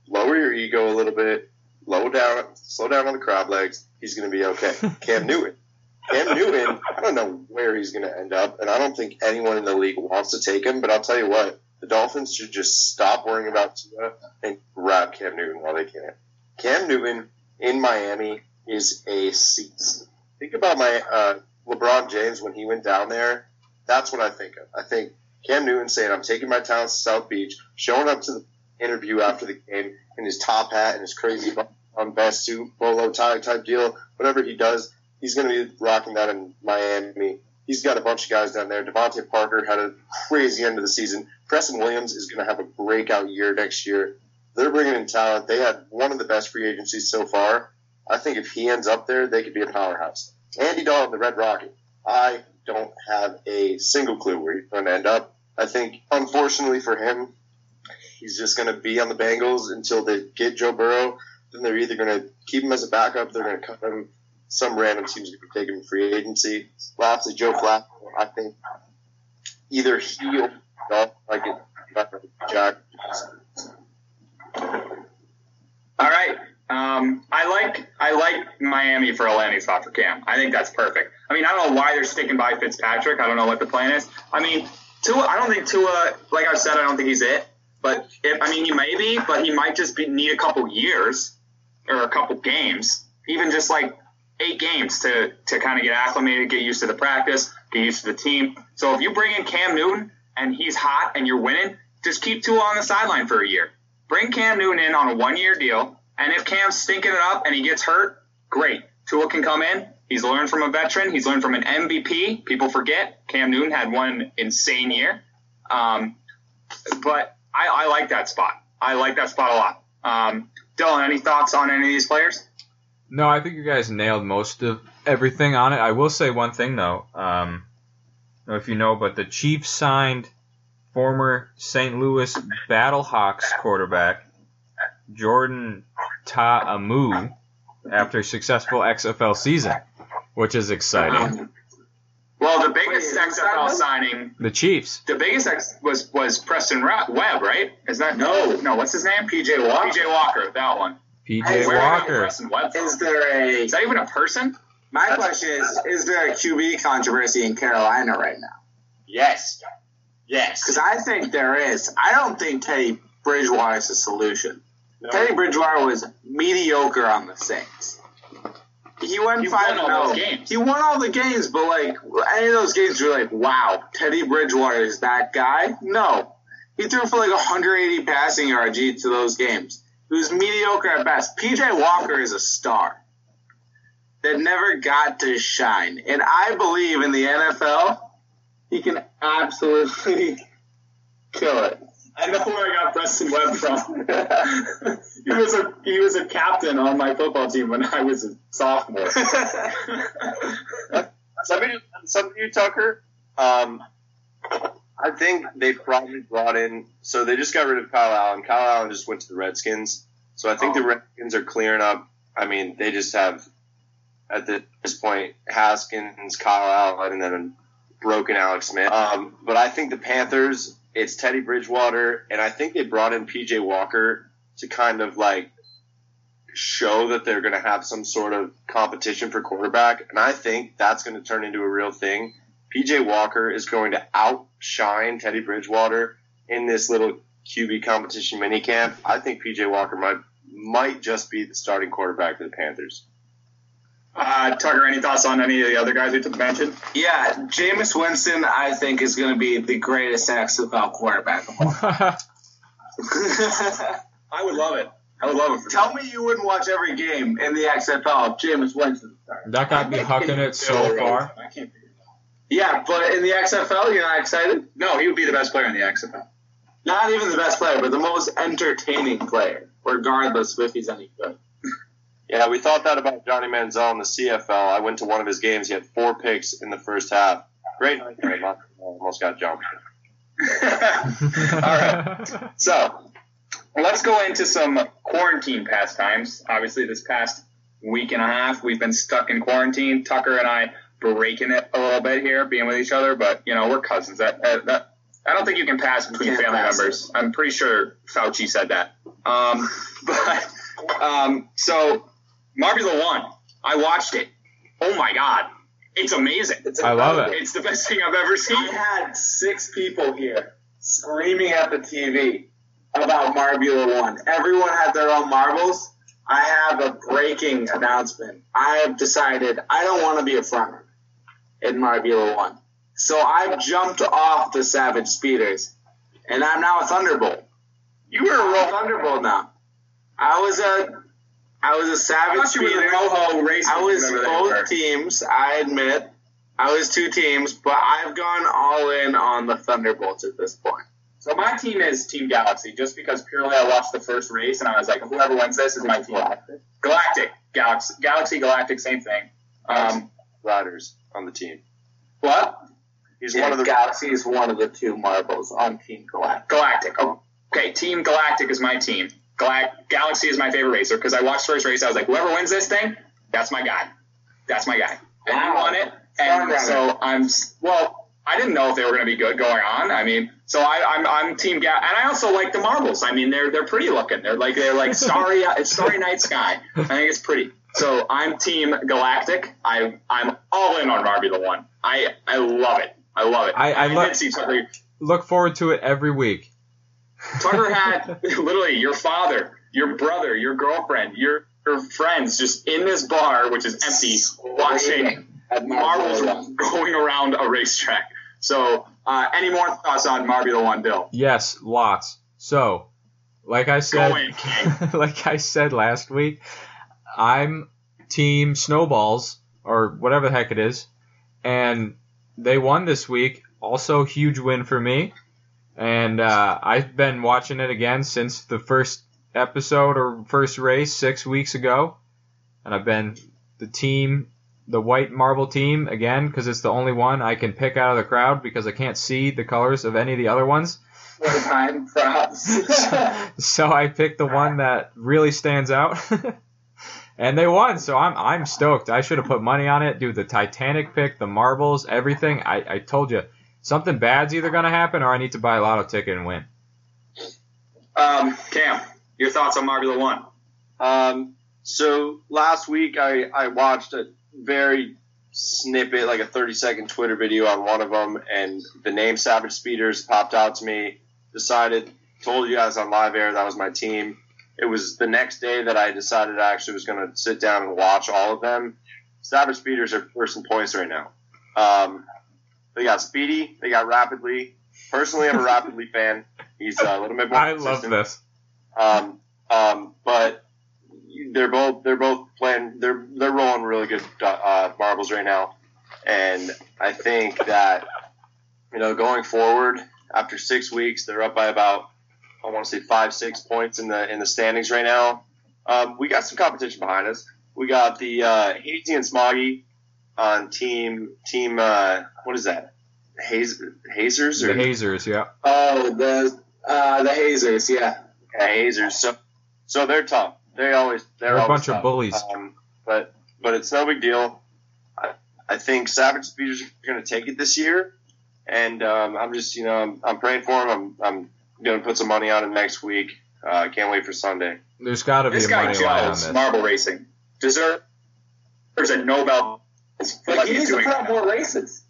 lower your ego a little bit, low down, slow down on the crab legs. He's going to be okay. Cam Newton. Cam Newton, I don't know where he's going to end up, and I don't think anyone in the league wants to take him. But I'll tell you what, the Dolphins should just stop worrying about Tua and grab Cam Newton while they can. Cam Newton in Miami is a season. Think about my uh, LeBron James when he went down there. That's what I think of. I think Cam Newton saying, "I'm taking my talents to South Beach," showing up to the interview after the game in his top hat and his crazy on best suit, bolo tie type deal. Whatever he does, he's going to be rocking that in Miami. He's got a bunch of guys down there. DeVante Parker had a crazy end of the season. Preston Williams is going to have a breakout year next year. They're bringing in talent. They had one of the best free agencies so far. I think if he ends up there, they could be a powerhouse. Andy Dalton, the Red Rocket. I don't have a single clue where he's going to end up. I think, unfortunately for him, he's just going to be on the Bengals until they get Joe Burrow. Then they're either going to keep him as a backup, they're going to cut him. Some random team's going to take him free agency. Lastly, Joe Flacco. I think either he or like Jack. All right. Um, I like I like Miami for a landing spot for Cam. I think that's perfect. I mean, I don't know why they're sticking by Fitzpatrick. I don't know what the plan is. I mean, Tua. I don't think Tua. Like I said, I don't think he's it. But if, I mean, he may be, but he might just be, need a couple years or a couple games, even just like eight games to to kind of get acclimated, get used to the practice, get used to the team. So if you bring in Cam Newton and he's hot and you're winning, just keep Tua on the sideline for a year. Bring Cam Newton in on a one year deal, and if Cam's stinking it up and he gets hurt, great. Tua can come in. He's learned from a veteran. He's learned from an MVP. People forget Cam Newton had one insane year. Um, but I, I, like that spot. I like that spot a lot. Um, Dylan, any thoughts on any of these players? No, I think you guys nailed most of everything on it. I will say one thing though. Um, if you know, but the Chiefs signed former St. Louis Battlehawks quarterback Jordan Ta'amu after a successful XFL season, which is exciting. Well, the biggest Wait, XFL signing, the Chiefs. The biggest X was was Preston Webb, right? Is that no? No, what's his name? PJ Walker. PJ Walker, that one. PJ Walker. Is there a? Is that even a person? My That's, question is: Is there a QB controversy in Carolina right now? Yes. Yes. Because I think there is. I don't think Teddy Bridgewater is a solution. No. Teddy Bridgewater was mediocre on the Saints. He went he five won all those oh. games. He won all the games, but like any of those games, you're like, wow, Teddy Bridgewater is that guy. No, he threw for like 180 passing yards each of those games. He was mediocre at best. PJ Walker is a star that never got to shine, and I believe in the NFL, he can absolutely kill it. I know where I got Preston Webb from. he was a he was a captain on my football team when I was a sophomore. some of you, some of you, Tucker. Um, I think they probably brought in. So they just got rid of Kyle Allen. Kyle Allen just went to the Redskins. So I think oh. the Redskins are clearing up. I mean, they just have at this point Haskins, Kyle Allen, and then broken Alex Smith. Um, but I think the Panthers it's Teddy Bridgewater, and I think they brought in PJ Walker to kind of like show that they're going to have some sort of competition for quarterback, and I think that's going to turn into a real thing. PJ Walker is going to outshine Teddy Bridgewater in this little QB competition minicamp. I think PJ Walker might might just be the starting quarterback for the Panthers. Uh, Tucker, any thoughts on any of the other guys we took mention? Yeah, Jameis Winston, I think, is going to be the greatest XFL quarterback of all. I would love it. I would love it. Tell me you wouldn't watch every game in the XFL if Jameis Winston started. That got me hucking it so far. I can't yeah, but in the XFL, you're not excited? No, he would be the best player in the XFL. Not even the best player, but the most entertaining player, regardless of if he's any good. Yeah, we thought that about Johnny Manziel in the CFL. I went to one of his games. He had four picks in the first half. Great night. Almost got jumped. All right. So let's go into some quarantine pastimes. Obviously, this past week and a half, we've been stuck in quarantine. Tucker and I breaking it a little bit here, being with each other, but you know we're cousins. That, that I don't think you can pass between family pass members. It. I'm pretty sure Fauci said that. Um, but um, so Marbula One. I watched it. Oh my god, it's amazing. It's I love it. It's the best thing I've ever seen. I had six people here screaming at the TV about Marbula One. Everyone had their own marbles. I have a breaking announcement. I have decided I don't want to be a frontrunner in Marbula One. So I've jumped off the Savage Speeders, and I'm now a Thunderbolt. You were a real Thunderbolt now. I was a I was a savage speeder. I was both teams. I admit, I was two teams, but I've gone all in on the Thunderbolts at this point. So my team is Team Galaxy, just because purely I watched the first race and I was like, whoever wins this is my team. Galactic, Galaxy, Galaxy, Galactic, same thing. Um, Riders on the team. what? He's Yeah, one of the Galaxy is one of the two marbles on Team Galactic. Galactic. Oh, okay, Team Galactic is my team. Galac- Galaxy is my favorite racer because I watched the first race. I was like, whoever wins this thing, that's my guy. That's my guy. And he Wow. won it. And Frontrunner. so I'm well. I didn't know if they were going to be good going on. I mean, so I, I'm I'm Team Gal, and I also like the marbles. I mean, they're they're pretty looking. They're like they're like starry it's starry night sky. I think it's pretty. So I'm Team Galactic. I I'm all in on Barbie the One. I I love it. I love it. I- I lo- did see Tucker. Look forward to it every week. Tucker had literally your father, your brother, your girlfriend, your your friends just in this bar, which is empty, watching marbles going around a racetrack. So, uh, any more thoughts on the One, Bill? Yes, lots. So, like I said, like I said last week, I'm team snowballs or whatever the heck it is, and they won this week. Also, huge win for me. And uh, I've been watching it again since the first episode or first race six weeks ago, and I've been the team, the white marble team again because it's the only one I can pick out of the crowd because I can't see the colors of any of the other ones. One time props. so I picked the one that really stands out, and they won. So I'm I'm stoked. I should have put money on it. Do the Titanic pick, the marbles, everything. I, I told you something bad's either gonna happen or I need to buy a lotto ticket and win. Um, Cam, your thoughts on Barbie the One? Um, so last week I, I watched a very snippet, like a 30 second Twitter video on one of them, and the name Savage Speeders popped out to me. Decided, told you guys on live air that was my team. It was the next day that I decided I actually was going to sit down and watch all of them. Savage Speeders are first in points right now. Um, they got Speedy, they got Rapidly. Personally, I'm a Rapidly fan. He's uh, a little bit more. I love consistent. this. Um, um, but they're both they're both playing they're they're rolling really good uh, marbles right now, and I think that you know going forward after six weeks they're up by about I want to say five six points in the in the standings right now. Um, we got some competition behind us. We got the uh, Hazy and Smoggy on team team uh, what is that? Haze, hazers The hazers, yeah. oh, the uh, the hazers, yeah. Yeah, hazers. So, so they're tough. They always they're They're a always bunch of bullies. Um, but but it's no big deal. I, I think Savage Speeders are going to take it this year, and um, I'm just you know I'm, I'm praying for them. I'm I'm going to put some money on it next week. Uh, I can't wait for Sunday. There's got to be This a guy money line on this. marble racing, deserves a Nobel. For what he he's needs to doing. put up more races.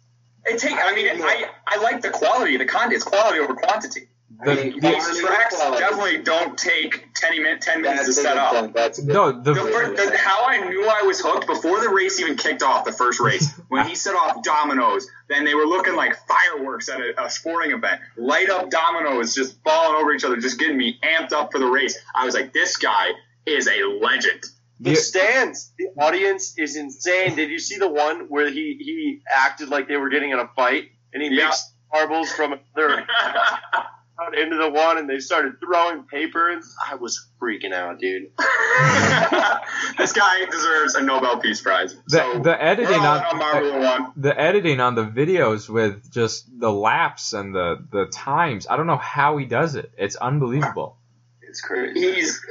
It take. I mean, I I like the quality of the content. It's quality over quantity. The- I mean, the- quality These tracks quality. definitely don't take 10, min, 10 minutes That's to set good up. point. That's a good no, the, The fir- the, how I knew I was hooked before the race even kicked off, the first race, when he set off dominoes, then they were looking like fireworks at a, a sporting event. Light up dominoes just falling over each other, just getting me amped up for the race. I was like, this guy is a legend. The the- stands, the audience is insane. Did you see the one where he he acted like they were getting in a fight, and he Yeah. mixed marbles from another out into the one, and they started throwing paper, and I was freaking out, dude. this guy deserves a Nobel Peace Prize. the, so the editing on, on Marbula One. the editing on the videos with just the laps and the the times. I don't know how he does it. It's unbelievable. It's crazy. He's.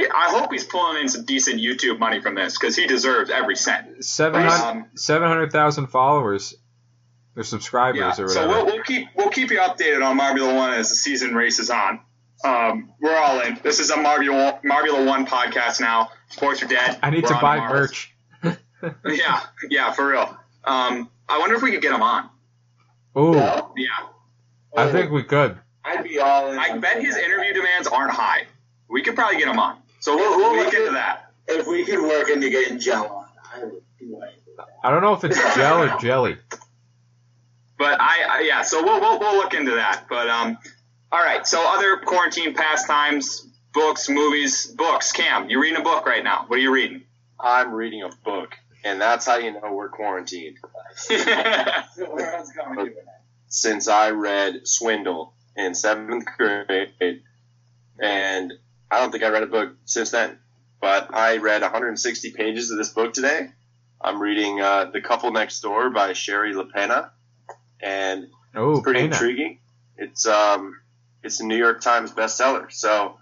I hope he's pulling in some decent YouTube money from this because he deserves every cent. 700 Um, 700,000 followers or subscribers Yeah. or So whatever. we'll, we'll keep we'll keep you updated on Marbula One as the season races on. Um, we're all in. This is a Marbula Marbula One podcast now. Sports are dead. I need We're to buy merch. Yeah, yeah, for real. Um, I wonder if we could get him on. Ooh, Yeah, I think we could. I'd be all in. I bet his interview demands aren't high. We could probably get him on. So we'll, we'll look into that. If we could work into getting Joe on, I would do it. I don't know if it's gel or jelly. But I, I yeah, so we'll, we'll we'll look into that. But um, all right. So other quarantine pastimes, books, movies, books. Cam, you're reading a book right now? What are you reading? I'm reading a book, and that's how you know we're quarantined. Where else going to do it? Since I read Swindle, in seventh grade, and I don't think I read a book since then. But I read 160 pages of this book today. I'm reading uh, The Couple Next Door by Shari Lapena, and Oh, it's pretty Pena. intriguing. It's um, it's a New York Times bestseller. So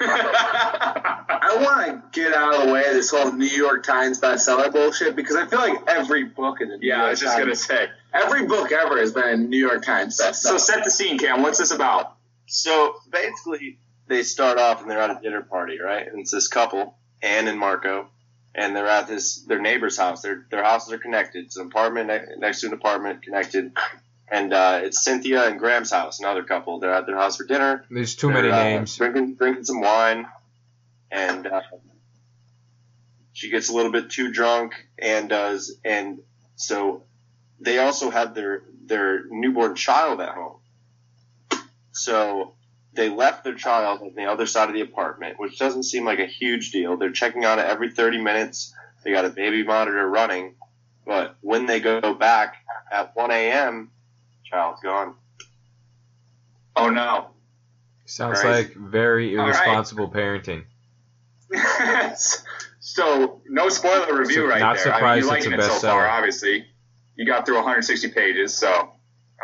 I want to get out of the way of this whole New York Times bestseller bullshit because I feel like every book in the New yeah, I was just gonna say. Every book ever has been a New York Times bestseller. So set the scene, Cam. What's this about? So basically, they start off and they're at a dinner party, right? And it's this couple, Anne and Marco, and they're at this their neighbor's house. Their their houses are connected. It's an apartment ne- next to an apartment connected, and uh, it's Cynthia and Graham's house, another couple. They're at their house for dinner. There's too many They're, uh, names. Drinking drinking some wine, and uh, she gets a little bit too drunk and does and so they also have their their newborn child at home. So they left their child on the other side of the apartment, which doesn't seem like a huge deal. They're checking on it every 30 minutes. They got a baby monitor running, but when they go back at 1 a.m., child's gone. Oh no. Sounds Right. like very All right. irresponsible parenting. so no spoiler review So right not there. I mean, surprised you it's a it so far, obviously. You got through 160 pages, so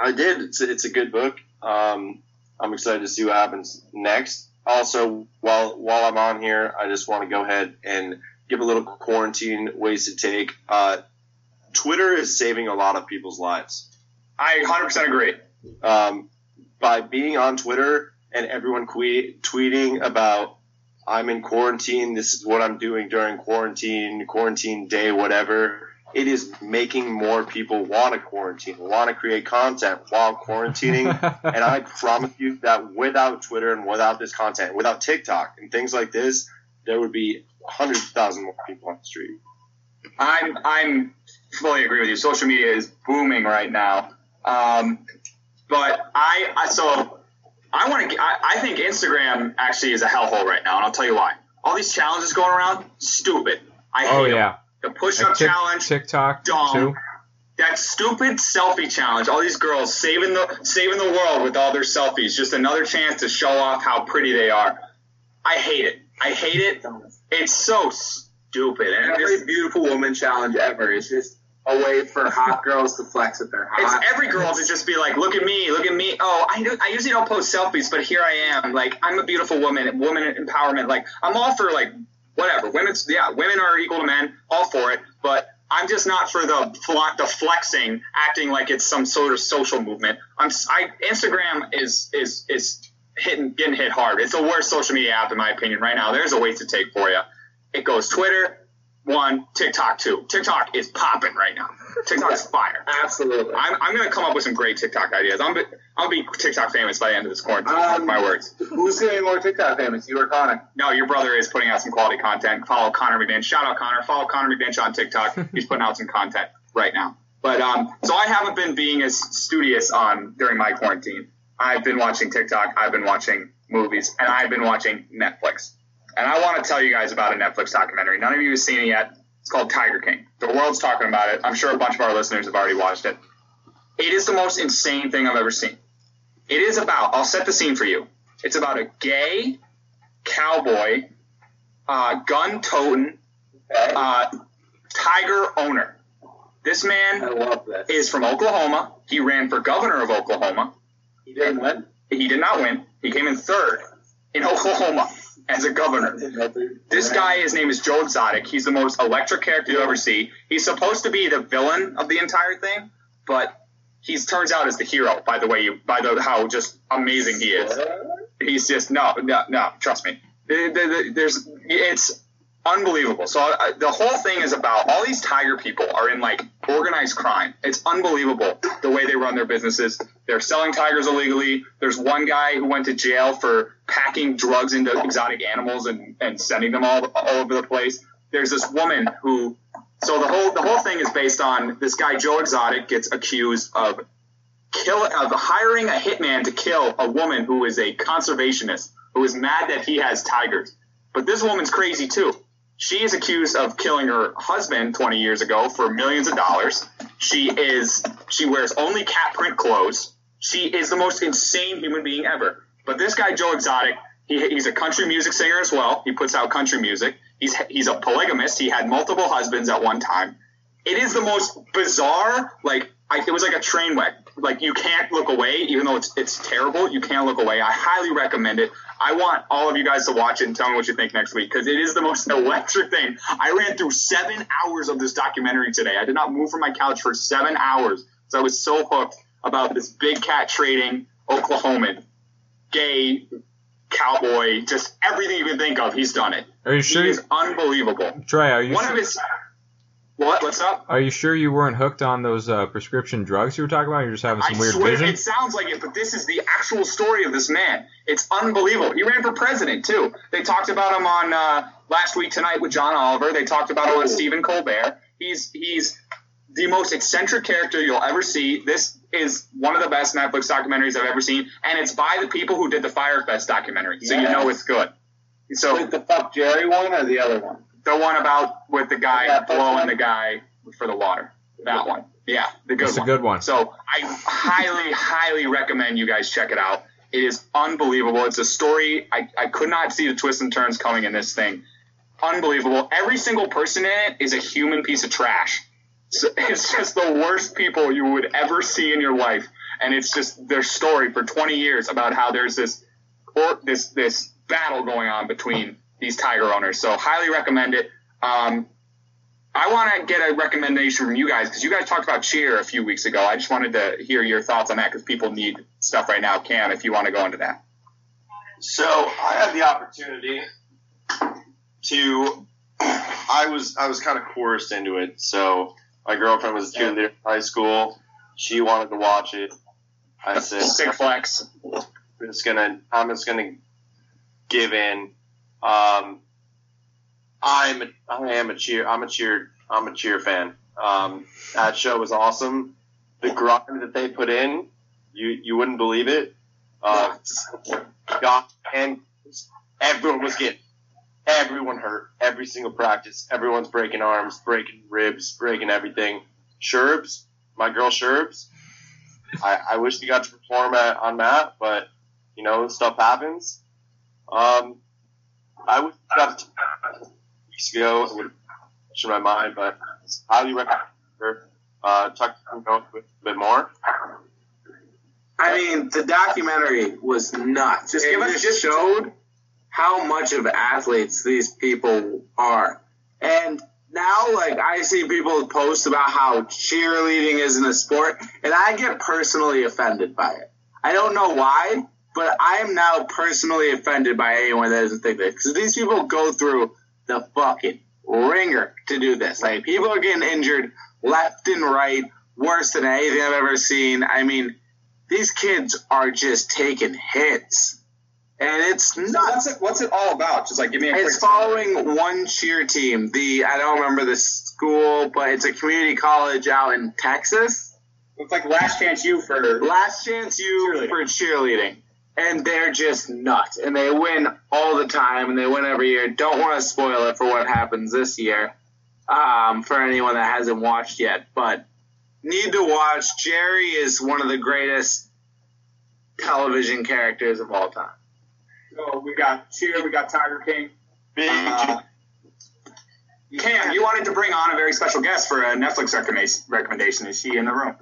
I did. It's a, it's a good book. Um, I'm excited to see what happens next. Also, while while I'm on here, I just want to go ahead and give a little quarantine ways to take. Uh, Twitter is saving a lot of people's lives. I 100% agree. Um, by being on Twitter and everyone que- tweeting about I'm in quarantine, this is what I'm doing during quarantine, quarantine day, whatever. It is making more people want to quarantine, want to create content while quarantining. and I promise you that without Twitter and without this content, without TikTok and things like this, there would be hundreds of thousands more people on the street. I'm I'm fully agree with you. Social media is booming right now. Um, but I, I so I want to. I, I think Instagram actually is a hellhole right now, and I'll tell you why. All these challenges going around, stupid. I hate oh 'em. yeah. The push-up Like Tik- challenge, TikTok dumb. too. that stupid selfie challenge. All these girls saving the saving the world with all their selfies. Just another chance to show off how pretty they are. I hate it. I hate it. It's so stupid. And Every it's, beautiful woman challenge ever is just a way for hot girls to flex that they're it's every girl to just be like, look at me, look at me. Oh, I, do, I usually don't post selfies, but here I am. Like, I'm a beautiful woman, woman empowerment. Like, I'm all for, like, whatever. Women's, yeah, women are equal to men, all for it. But I'm just not for the the flexing, acting like it's some sort of social movement. I'm I, Instagram is is is hitting getting hit hard. It's the worst social media app in my opinion right now. There's a waste to take for you. It goes Twitter one, TikTok two. TikTok is popping right now. TikTok's fire. Absolutely. I'm, I'm gonna come up with some great TikTok ideas. I'm be, I'll be TikTok famous by the end of this quarantine. Um, mark my words. Who's getting more TikTok famous? You or Connor? No, your brother is putting out some quality content. Follow Connor McBinch. Shout out Connor. Follow Connor McBinch on TikTok. He's putting out some content right now. But um, so I haven't been being as studious on during my quarantine. I've been watching TikTok. I've been watching movies, and I've been watching Netflix. And I want to tell you guys about a Netflix documentary. None of you have seen it yet. It's called Tiger King. The world's talking about it. I'm sure a bunch of our listeners have already watched it. It is the most insane thing I've ever seen. It is about. I'll set the scene for you. It's about a gay cowboy, uh, gun toting, uh, tiger owner. This man this. is from Oklahoma. He ran for governor of Oklahoma. he didn't win. He did not win. He came in third in Oklahoma as a governor. This guy, his name is Joe Exotic. He's the most electric character you'll ever see. He's supposed to be the villain of the entire thing, but he turns out as the hero. By the way, you by the how just amazing he is. He's just no, no, no. Trust me. There- there- There's it's unbelievable. So uh, the whole thing is about all these tiger people are in like organized crime. It's unbelievable the way they run their businesses. They're selling tigers illegally. There's one guy who went to jail for packing drugs into exotic animals and, and sending them all, all over the place. There's this woman who so the whole the whole thing is based on this guy Joe Exotic gets accused of kill of hiring a hitman to kill a woman who is a conservationist who is mad that he has tigers. But this woman's crazy too. She is accused of killing her husband 20 years ago for millions of dollars. She is she wears only cat print clothes. She is the most insane human being ever. But this guy, Joe Exotic, he, he's a country music singer as well. He puts out country music. He's he's a polygamist. He had multiple husbands at one time. It is the most bizarre. Like I, it was like a train wreck. Like you can't look away, even though it's it's terrible. You can't look away. I highly recommend it. I want all of you guys to watch it and tell me what you think next week because it is the most electric thing. I ran through seven hours of this documentary today. I did not move from my couch for seven hours. So I was so hooked about this big cat trading Oklahoman, gay cowboy, just everything you can think of. He's done it. Are you He sure? is unbelievable. Trey, are you One of his what? What's up? are you sure you weren't hooked on those uh, prescription drugs you were talking about? You're just having some I weird swear vision. it sounds like it, but this is the actual story of this man. It's unbelievable. He ran for president too. They talked about him on uh, last week tonight with John Oliver. They talked about him on Stephen Colbert. He's he's the most eccentric character you'll ever see. This is one of the best Netflix documentaries I've ever seen, and it's by the people who did the Fyre Fest documentary, so you know it's good. So Like the fuck Jerry one or the other one? the one about with the guy Yeah, that's blowing one. the guy for the water. That one. Yeah, the good It's a good one. So I highly, highly recommend you guys check it out. It is unbelievable. It's a story. I, I could not see the twists and turns coming in this thing. Unbelievable. Every single person in it is a human piece of trash. It's just the worst people you would ever see in your life. And it's just their story for 20 years about how there's this or this this battle going on between these tiger owners. So highly recommend it. Um, I want to get a recommendation from you guys because you guys talked about cheer a few weeks ago. I just wanted to hear your thoughts on that because people need stuff right now. Cam, if you want to go into that. So I had the opportunity to. I was I was kind of coerced into it. So my girlfriend was a cheerleader in high school. She wanted to watch it. I said, Sick flex. I'm just gonna I'm just gonna give in. Um, I'm a, I am a cheer I'm a cheer I'm a cheer fan. Um, that show was awesome. The grind that they put in, you you wouldn't believe it. Uh, God, and everyone was getting everyone hurt every single practice. Everyone's breaking arms, breaking ribs, breaking everything. Sherbs, my girl Sherbs. I, I wish we got to perform at, on that, but you know, stuff happens. Um, I would got to weeks ago. It would have my mind, but highly recommend her. Uh, talk to them a bit more. I mean, the documentary was nuts. Just it give us- just just- showed how much of athletes these people are. And now, like, I see people post about how cheerleading isn't a sport, and I get personally offended by it. I don't know why, but I am now personally offended by anyone that doesn't think that. Because these people go through the fucking ringer to do this. Like, people are getting injured left and right, worse than anything I've ever seen. I mean, these kids are just taking hits. And it's What's nuts. it, what's it all about? Just like give me a It's following one cheer team. The I don't remember the school, but it's a community college out in Texas. It's like last chance you for Last chance you Cheerleading. for cheerleading. And they're just nuts. And they win all the time and they win every year. Don't want to spoil it for what happens this year. Um, for anyone that hasn't watched yet. But need to watch. Jerry is one of the greatest television characters of all time. So we got cheer, we got Tiger King. Big Uh, Cam, you wanted to bring on a very special guest for a Netflix recommendation. recommendation. Is she in the room?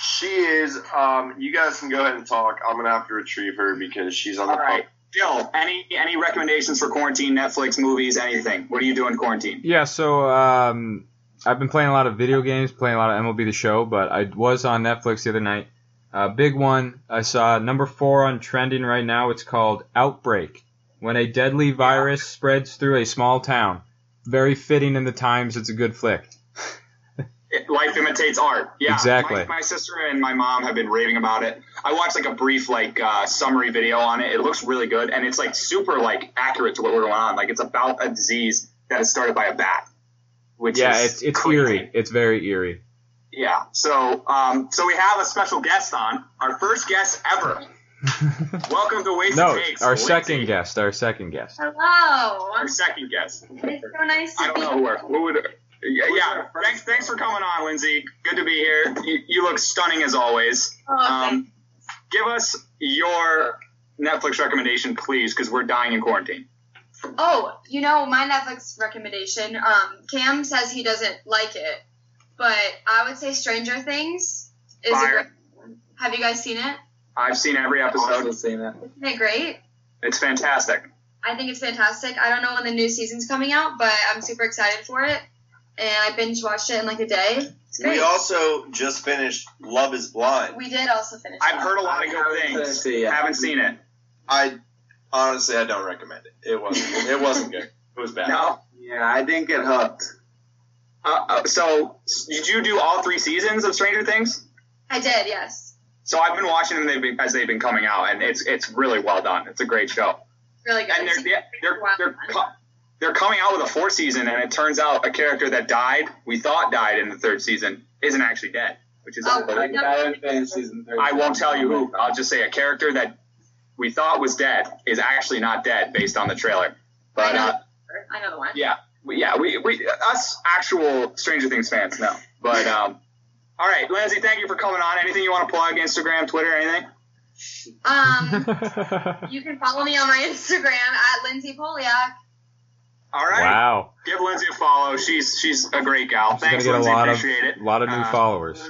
She is. Um, you guys can go ahead and talk. I'm gonna have to retrieve her because she's on the All right, Jill. Any any recommendations for quarantine? Netflix movies, anything? What are you doing in quarantine? Yeah, so um, I've been playing a lot of video games, playing a lot of MLB The Show, but I was on Netflix the other night. Uh, big one I saw number four on trending right now. It's called Outbreak. When a deadly virus spreads through a small town. Very fitting in the times. It's a good flick. It- Life imitates art. Yeah, Exactly. My, my sister and my mom have been raving about it. I watched like a brief like uh, summary video on it. It looks really good, and it's like super like accurate to what we're going on. Like it's about a disease that is started by a bat. Which Yeah, it's it's crazy. eerie. It's very eerie. Yeah. So, um, so we have a special guest on, our first guest ever. Welcome to Wasted no, Takes. our Lindsay. second guest. Our second guest. Hello. Our second guest. It's so nice to I to don't be know who, we're- who would. Yeah, yeah. Thanks, thanks for coming on, Lindsay. Good to be here. You, you look stunning as always. Oh, Um, give us your Netflix recommendation, please, because we're dying in quarantine. Oh, you know my Netflix recommendation. Um, Cam says he doesn't like it, but I would say Stranger Things is. A Fire. great, have you guys seen it? I've seen every episode. Also episode. seen it. Isn't it great? It's fantastic. I think it's fantastic. I don't know when the new season's coming out, but I'm super excited for it. And I binge watched it in like a day. It's great. We also just finished Love Is Blind. We did also finish. I've that. heard a lot of good things. finished it yet. Haven't seen it. I honestly, I don't recommend it. It wasn't. It wasn't good. It was bad. No. Yeah, I didn't get hooked. Uh, uh, so, did you do all three seasons of Stranger Things? I did, yes. So I've been watching them they've been, as they've been coming out, and it's it's really well done. It's a great show. Really good. And they're they're they're, Wow. they're, they're coming out with a fourth season, and it turns out a character that died, we thought died in the third season, isn't actually dead, which is Oh, unbelievable. no. I haven't finished season three. I won't tell you who. I'll just say a character that we thought was dead is actually not dead based on the trailer. But I know. uh, I know the one. yeah, we, yeah, we, we us actual Stranger Things fans know. But um, all right, Lindsay, thank you for coming on. Anything you want to plug? Instagram, Twitter, anything? Um, you can follow me on my Instagram at Lindsay Poliak. All right, wow. give Lindsay a follow. She's she's a great gal. She's Thanks, gonna get Lindsay. a lot of Appreciate it. lot of new Uh, followers.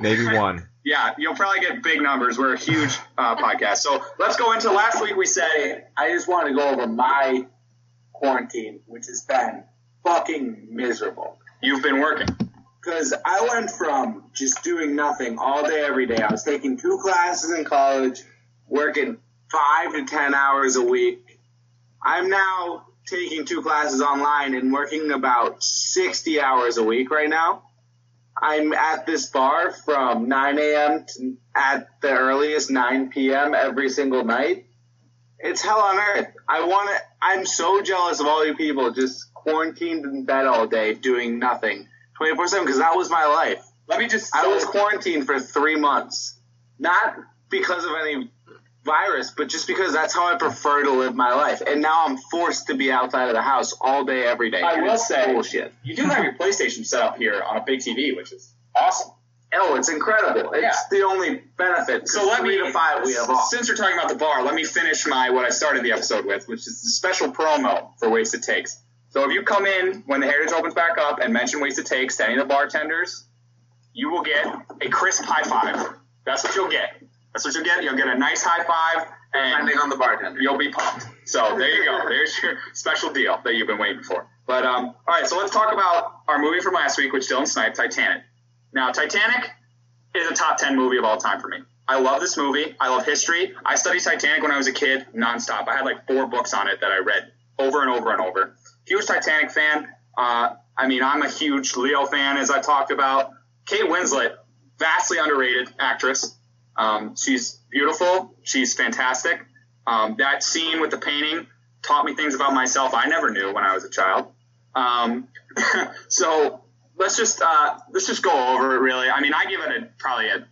Maybe one. Yeah, you'll probably get big numbers. We're a huge uh, podcast. So let's go into last week. We said I just want to go over my quarantine, which has been fucking miserable. you've been working. Because I went from just doing nothing all day, every day. I was taking two classes in college, working five to ten hours a week. I'm now taking two classes online and working about 60 hours a week right now. I'm at this bar from 9 a.m. to at the earliest 9 p.m. every single night. It's hell on earth. I want to. I'm so jealous of all you people just quarantined in bed all day doing nothing, 24 seven. Because that was my life. Let me just. I was quarantined for three months, not because of any virus, but just because that's how I prefer to live my life. And now I'm forced to be outside of the house all day, every day. I will say- bullshit. You do have your PlayStation set up here on a big TV, which is awesome. Oh, it's incredible. It's Yeah. the only benefit. So let me five we have off. Since we're talking about the bar, let me finish my what I started the episode with, which is the special promo for Wasted Takes. So if you come in when the Heritage opens back up and mention Wasted Takes to any of the bartenders, you will get a crisp high five. That's what you'll get. That's what you'll get. You'll get a nice high five, and Depending on the bartender. you'll be pumped. So there you go. There's your special deal that you've been waiting for. But um, all right, so let's talk about our movie from last week, which Dylan sniped, Titanic. Now, Titanic is a top ten movie of all time for me. I love this movie. I love history. I studied Titanic when I was a kid, nonstop. I had like four books on it that I read over and over and over. Huge Titanic fan. Uh, I mean, I'm a huge Leo fan, as I talked about. Kate Winslet, vastly underrated actress. Um, she's beautiful. She's fantastic. Um, that scene with the painting taught me things about myself I never knew when I was a child. Um, so let's just uh, let's just go over it. Really, I mean, I give it a probably a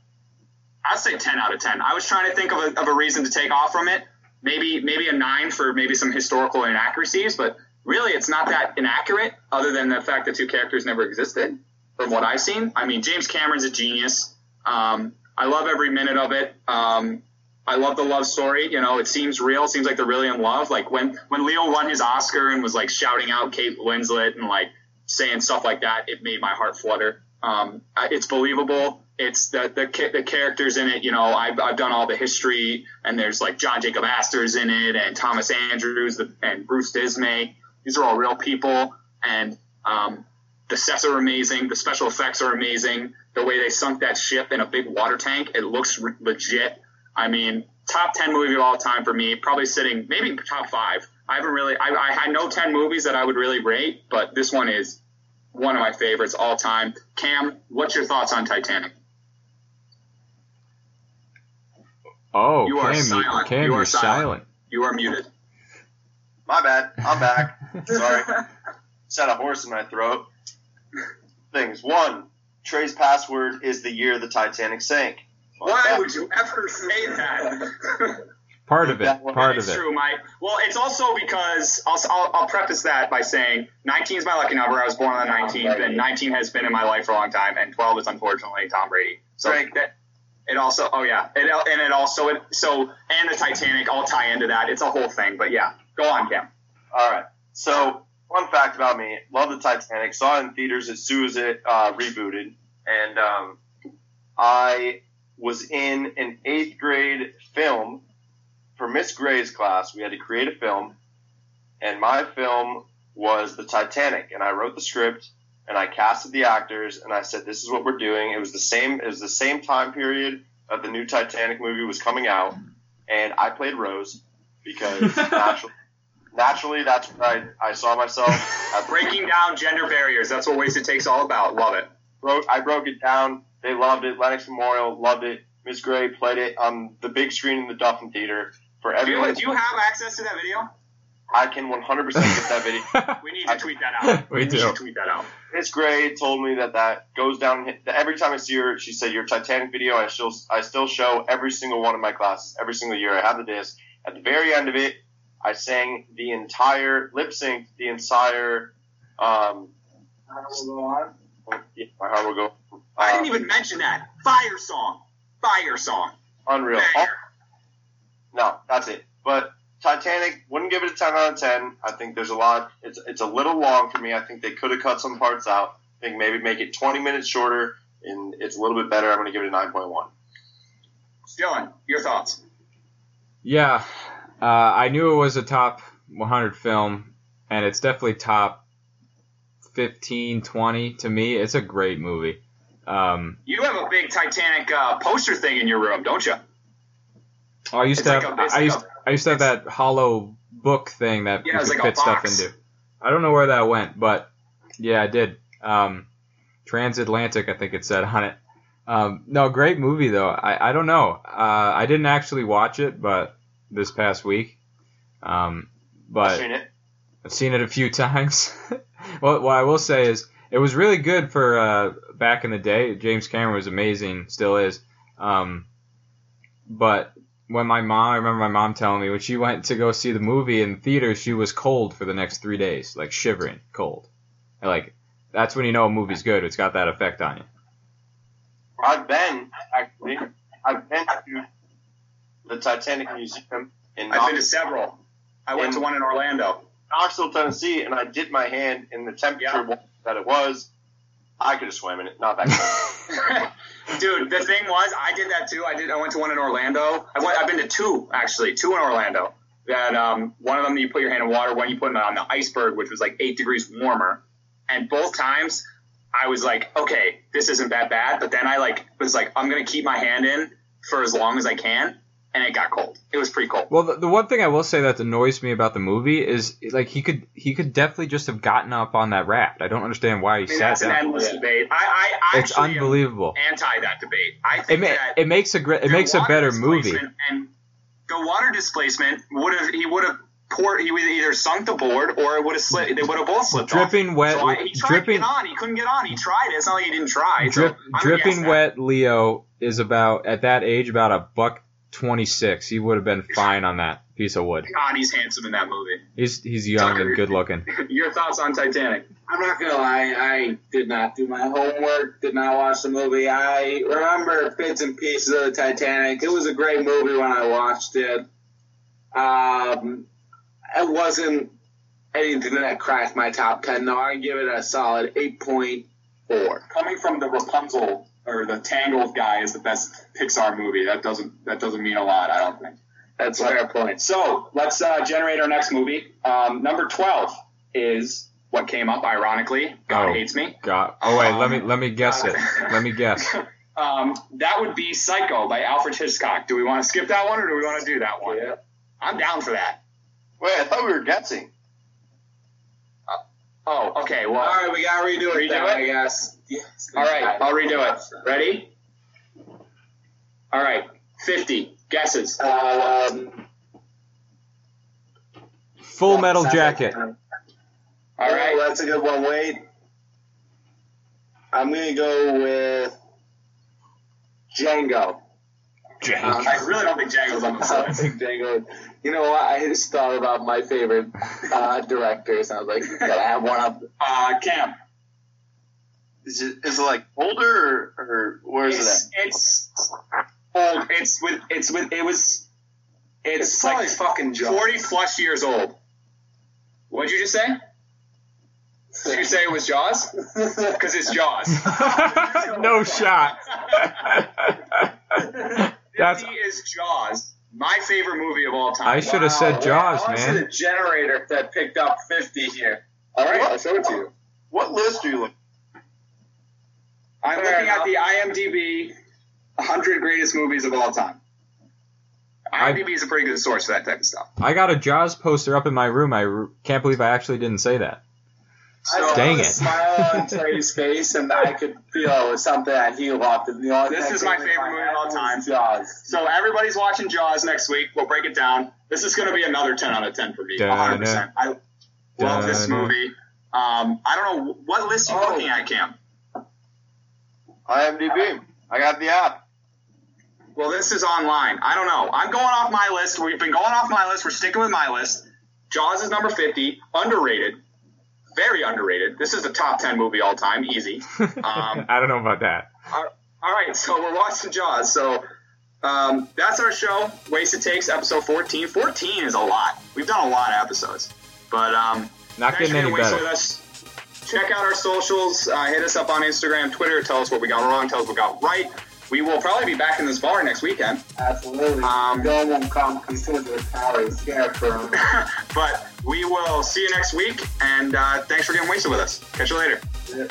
I'd say ten out of ten. I was trying to think of a, of a reason to take off from it. Maybe maybe a nine for maybe some historical inaccuracies, but really it's not that inaccurate. Other than the fact that two characters never existed, from what I've seen. I mean, James Cameron's a genius. Um, I love every minute of it. Um, I love the love story. You know, it seems real. It seems like they're really in love. Like when when Leo won his Oscar and was like shouting out Kate Winslet and like saying stuff like that, it made my heart flutter. Um, it's believable. It's the, the the characters in it. You know, I've, I've done all the history, and there's like John Jacob Astor's in it, and Thomas Andrews, and Bruce Ismay. These are all real people, and um, the sets are amazing. The special effects are amazing. The way they sunk that ship in a big water tank, it looks re- legit. I mean, top 10 movie of all time for me, probably sitting maybe top five. I haven't really, I, I, I know 10 movies that I would really rate, but this one is one of my favorites all time. Cam, what's your thoughts on Titanic? Oh, You are Cam, silent. Cam, You are you're silent. silent. You are muted. My bad. I'm back. Sorry. Set a horse in my throat. Things. One, Trey's password is the year the Titanic sank. Why would you ever say that? Part of it. That one Part it's of it. true, Mike. Well, it's also because I'll, I'll, I'll preface that by saying 19 is my lucky number. I was born on the 19th, and 19 has been in my life for a long time, and 12 is unfortunately Tom Brady. So Frank. that It also, oh yeah, it, and it also, it, so and the Titanic all tie into that. It's a whole thing, but yeah, go on, Cam. All right. So, fun fact about me: love the Titanic. Saw it in theaters as soon as it uh, rebooted, and um, I was in an eighth grade film for Miss Gray's class. We had to create a film, and my film was the Titanic, and I wrote the script and I casted the actors and I said, "This is what we're doing." It was the same. It was the same time period of the new Titanic movie was coming out, and I played Rose because naturally, naturally that's what I, I saw myself. Breaking down gender barriers. That's what Wasted Takes all about. Love it. broke, I broke it down. They loved it. Lennox Memorial loved it. Miss Gray played it on the big screen in the Duffin Theater for Do you, do you have access to that video? I can 100% get that video. We need to tweet that out. We need do. to tweet that out. Miss Gray told me that that goes down. Every time I see her, she said, "Your Titanic video." I still I still show every single one of my classes every single year. I have the disc. At the very end of it, I sang the entire lip sync, the entire. Um, yeah, my heart will go. I didn't even mention that. Fire song. Fire song. unreal. Banger. No, that's it. But Titanic wouldn't give it a 10 out of 10. I think there's a lot. It's it's a little long for me. I think they could have cut some parts out. I think maybe make it 20 minutes shorter, and it's a little bit better. I'm going to give it a 9.1. Dylan, your thoughts? Yeah, uh, I knew it was a top 100 film, and it's definitely top 15, 20 to me. It's a great movie. Um, You have a big Titanic uh, poster thing in your room, don't you? I used It's to have, a- I used, a- I used to have that hollow book thing that Yeah, you could like fit stuff into. I don't know where that went, but yeah, I did. Um, Transatlantic, I think it said on it. Um, no, great movie though. I, I don't know. Uh, I didn't actually watch it, but this past week. Um, I've but seen it. I've seen it a few times. well, what I will say is it was really good for uh, back in the day. James Cameron was amazing, still is. Um, but when my mom, I remember my mom telling me when she went to go see the movie in the theater, she was cold for the next three days, like shivering, cold. And, like that's when you know a movie's good. It's got that effect on you. I've been actually. I've been to the Titanic Museum in I've been to several. I went to one in Orlando. Knoxville, Tennessee, and I dipped my hand in the temperature Yeah. that it was. I could have swam in it. Not that cold. Dude, the thing was, I did that too. I did. I went to one in Orlando. I went. I've been to two actually, two in Orlando. That um, one of them you put your hand in water, one you put it on the iceberg, which was like eight degrees warmer. And both times, I was like, okay, this isn't that bad. But then I like was like, I'm gonna keep my hand in for as long as I can, and it got cold. It was pretty cold. Well, the, the one thing I will say that annoys me about the movie is like he could he could definitely just have gotten up on that raft. I don't understand why he I mean, sat that's an endless Yeah. debate. I, I It's actually am unbelievable. anti that debate. I It think ma- that it makes a great it makes a better movie. displacement And the water displacement would have he would have poured he would either sunk the board or it would have slipped. They would have both slipped off. Dripping wet, So I, he tried dripping to get on. He couldn't get on. He tried. It's not like he didn't try. Drip, I'm dripping wet Leo is about at that age about a buck twenty six. He would have been fine on that piece of wood. God, he's handsome in that movie. He's he's young and good looking. Your thoughts on Titanic? I'm not gonna lie, I did not do my homework, did not watch the movie. I remember bits and pieces of the Titanic. It was a great movie when I watched it. Um, it wasn't anything that cracked my top ten. though. I give it a solid eight point four. Coming from the Rapunzel or the Tangled guy is the best Pixar movie. That doesn't that doesn't mean a lot. I don't think. That's a fair point. So let's uh, generate our next movie. Um, number twelve is what came up. Ironically, God Oh. hates me. God. Oh wait, let me let me guess it. Let me guess. Um, that would be Psycho by Alfred Hitchcock. Do we want to skip that one or do we want to do that one? Yeah. I'm down for that. Wait, I thought we were guessing. Oh, okay. Well, All right, we gotta redo it. Redo then, it? I guess. Yes. all right. I'll redo it. Ready? All right. Fifty guesses. Um, Full Metal Jacket. All All right. right, that's a good one. Wait, I'm gonna go with Django. Um, I really don't think Django's on the side. I think Django. You know what? I just thought about my favorite uh, directors. I was like, gotta have one up. Uh, Cam. Is it is it like older or, or where is It's, it it's old. It's with. It's with. It was. It's, It's probably like fucking Jaws. forty plus years old. What'd you just say? Did you say it was Jaws? Because it's Jaws. no shot. That's. Fifty is Jaws. My favorite movie of all time. I should have said Jaws, I man. the generator that picked up 50 here. All right, I'll show it to you. What list are you looking? I'm Fair looking at the IMDb 100 greatest movies of all time. I- IMDb is a pretty good source for that type of stuff. I got a Jaws poster up in my room. I r- can't believe I actually didn't say that. I saw Dang the it. smile on Terry's face, and I could feel it was something that he loved. And the only This is my that came to favorite movie of all time. Jaws. So everybody's watching Jaws next week. We'll break it down. This is going to be another 10 out of 10 for me. 100%. I love this Da-da. movie. Um, I don't know what list you Oh. looking at, Cam. IMDb. I got the app. Well, this is online. I don't know. I'm going off my list. We've been going off my list. We're sticking with my list. Jaws is number 50. Underrated. Very underrated. This is a top 10 movie all time. Easy. Um, I don't know about that. All right, so we're watching Jaws. So um, that's our show. Waste Wasted Takes, episode 14. 14 is a lot. We've done a lot of episodes. But um, Not getting any getting wasted better. Check out our socials. Uh, hit us up on Instagram, Twitter. Tell us what we got wrong. Tell us what we got right. We will probably be back in this bar next weekend. Absolutely. Um, Bill won't come consider the here for but we will see you next week. And uh, thanks for getting wasted with us. Catch you later. Yeah.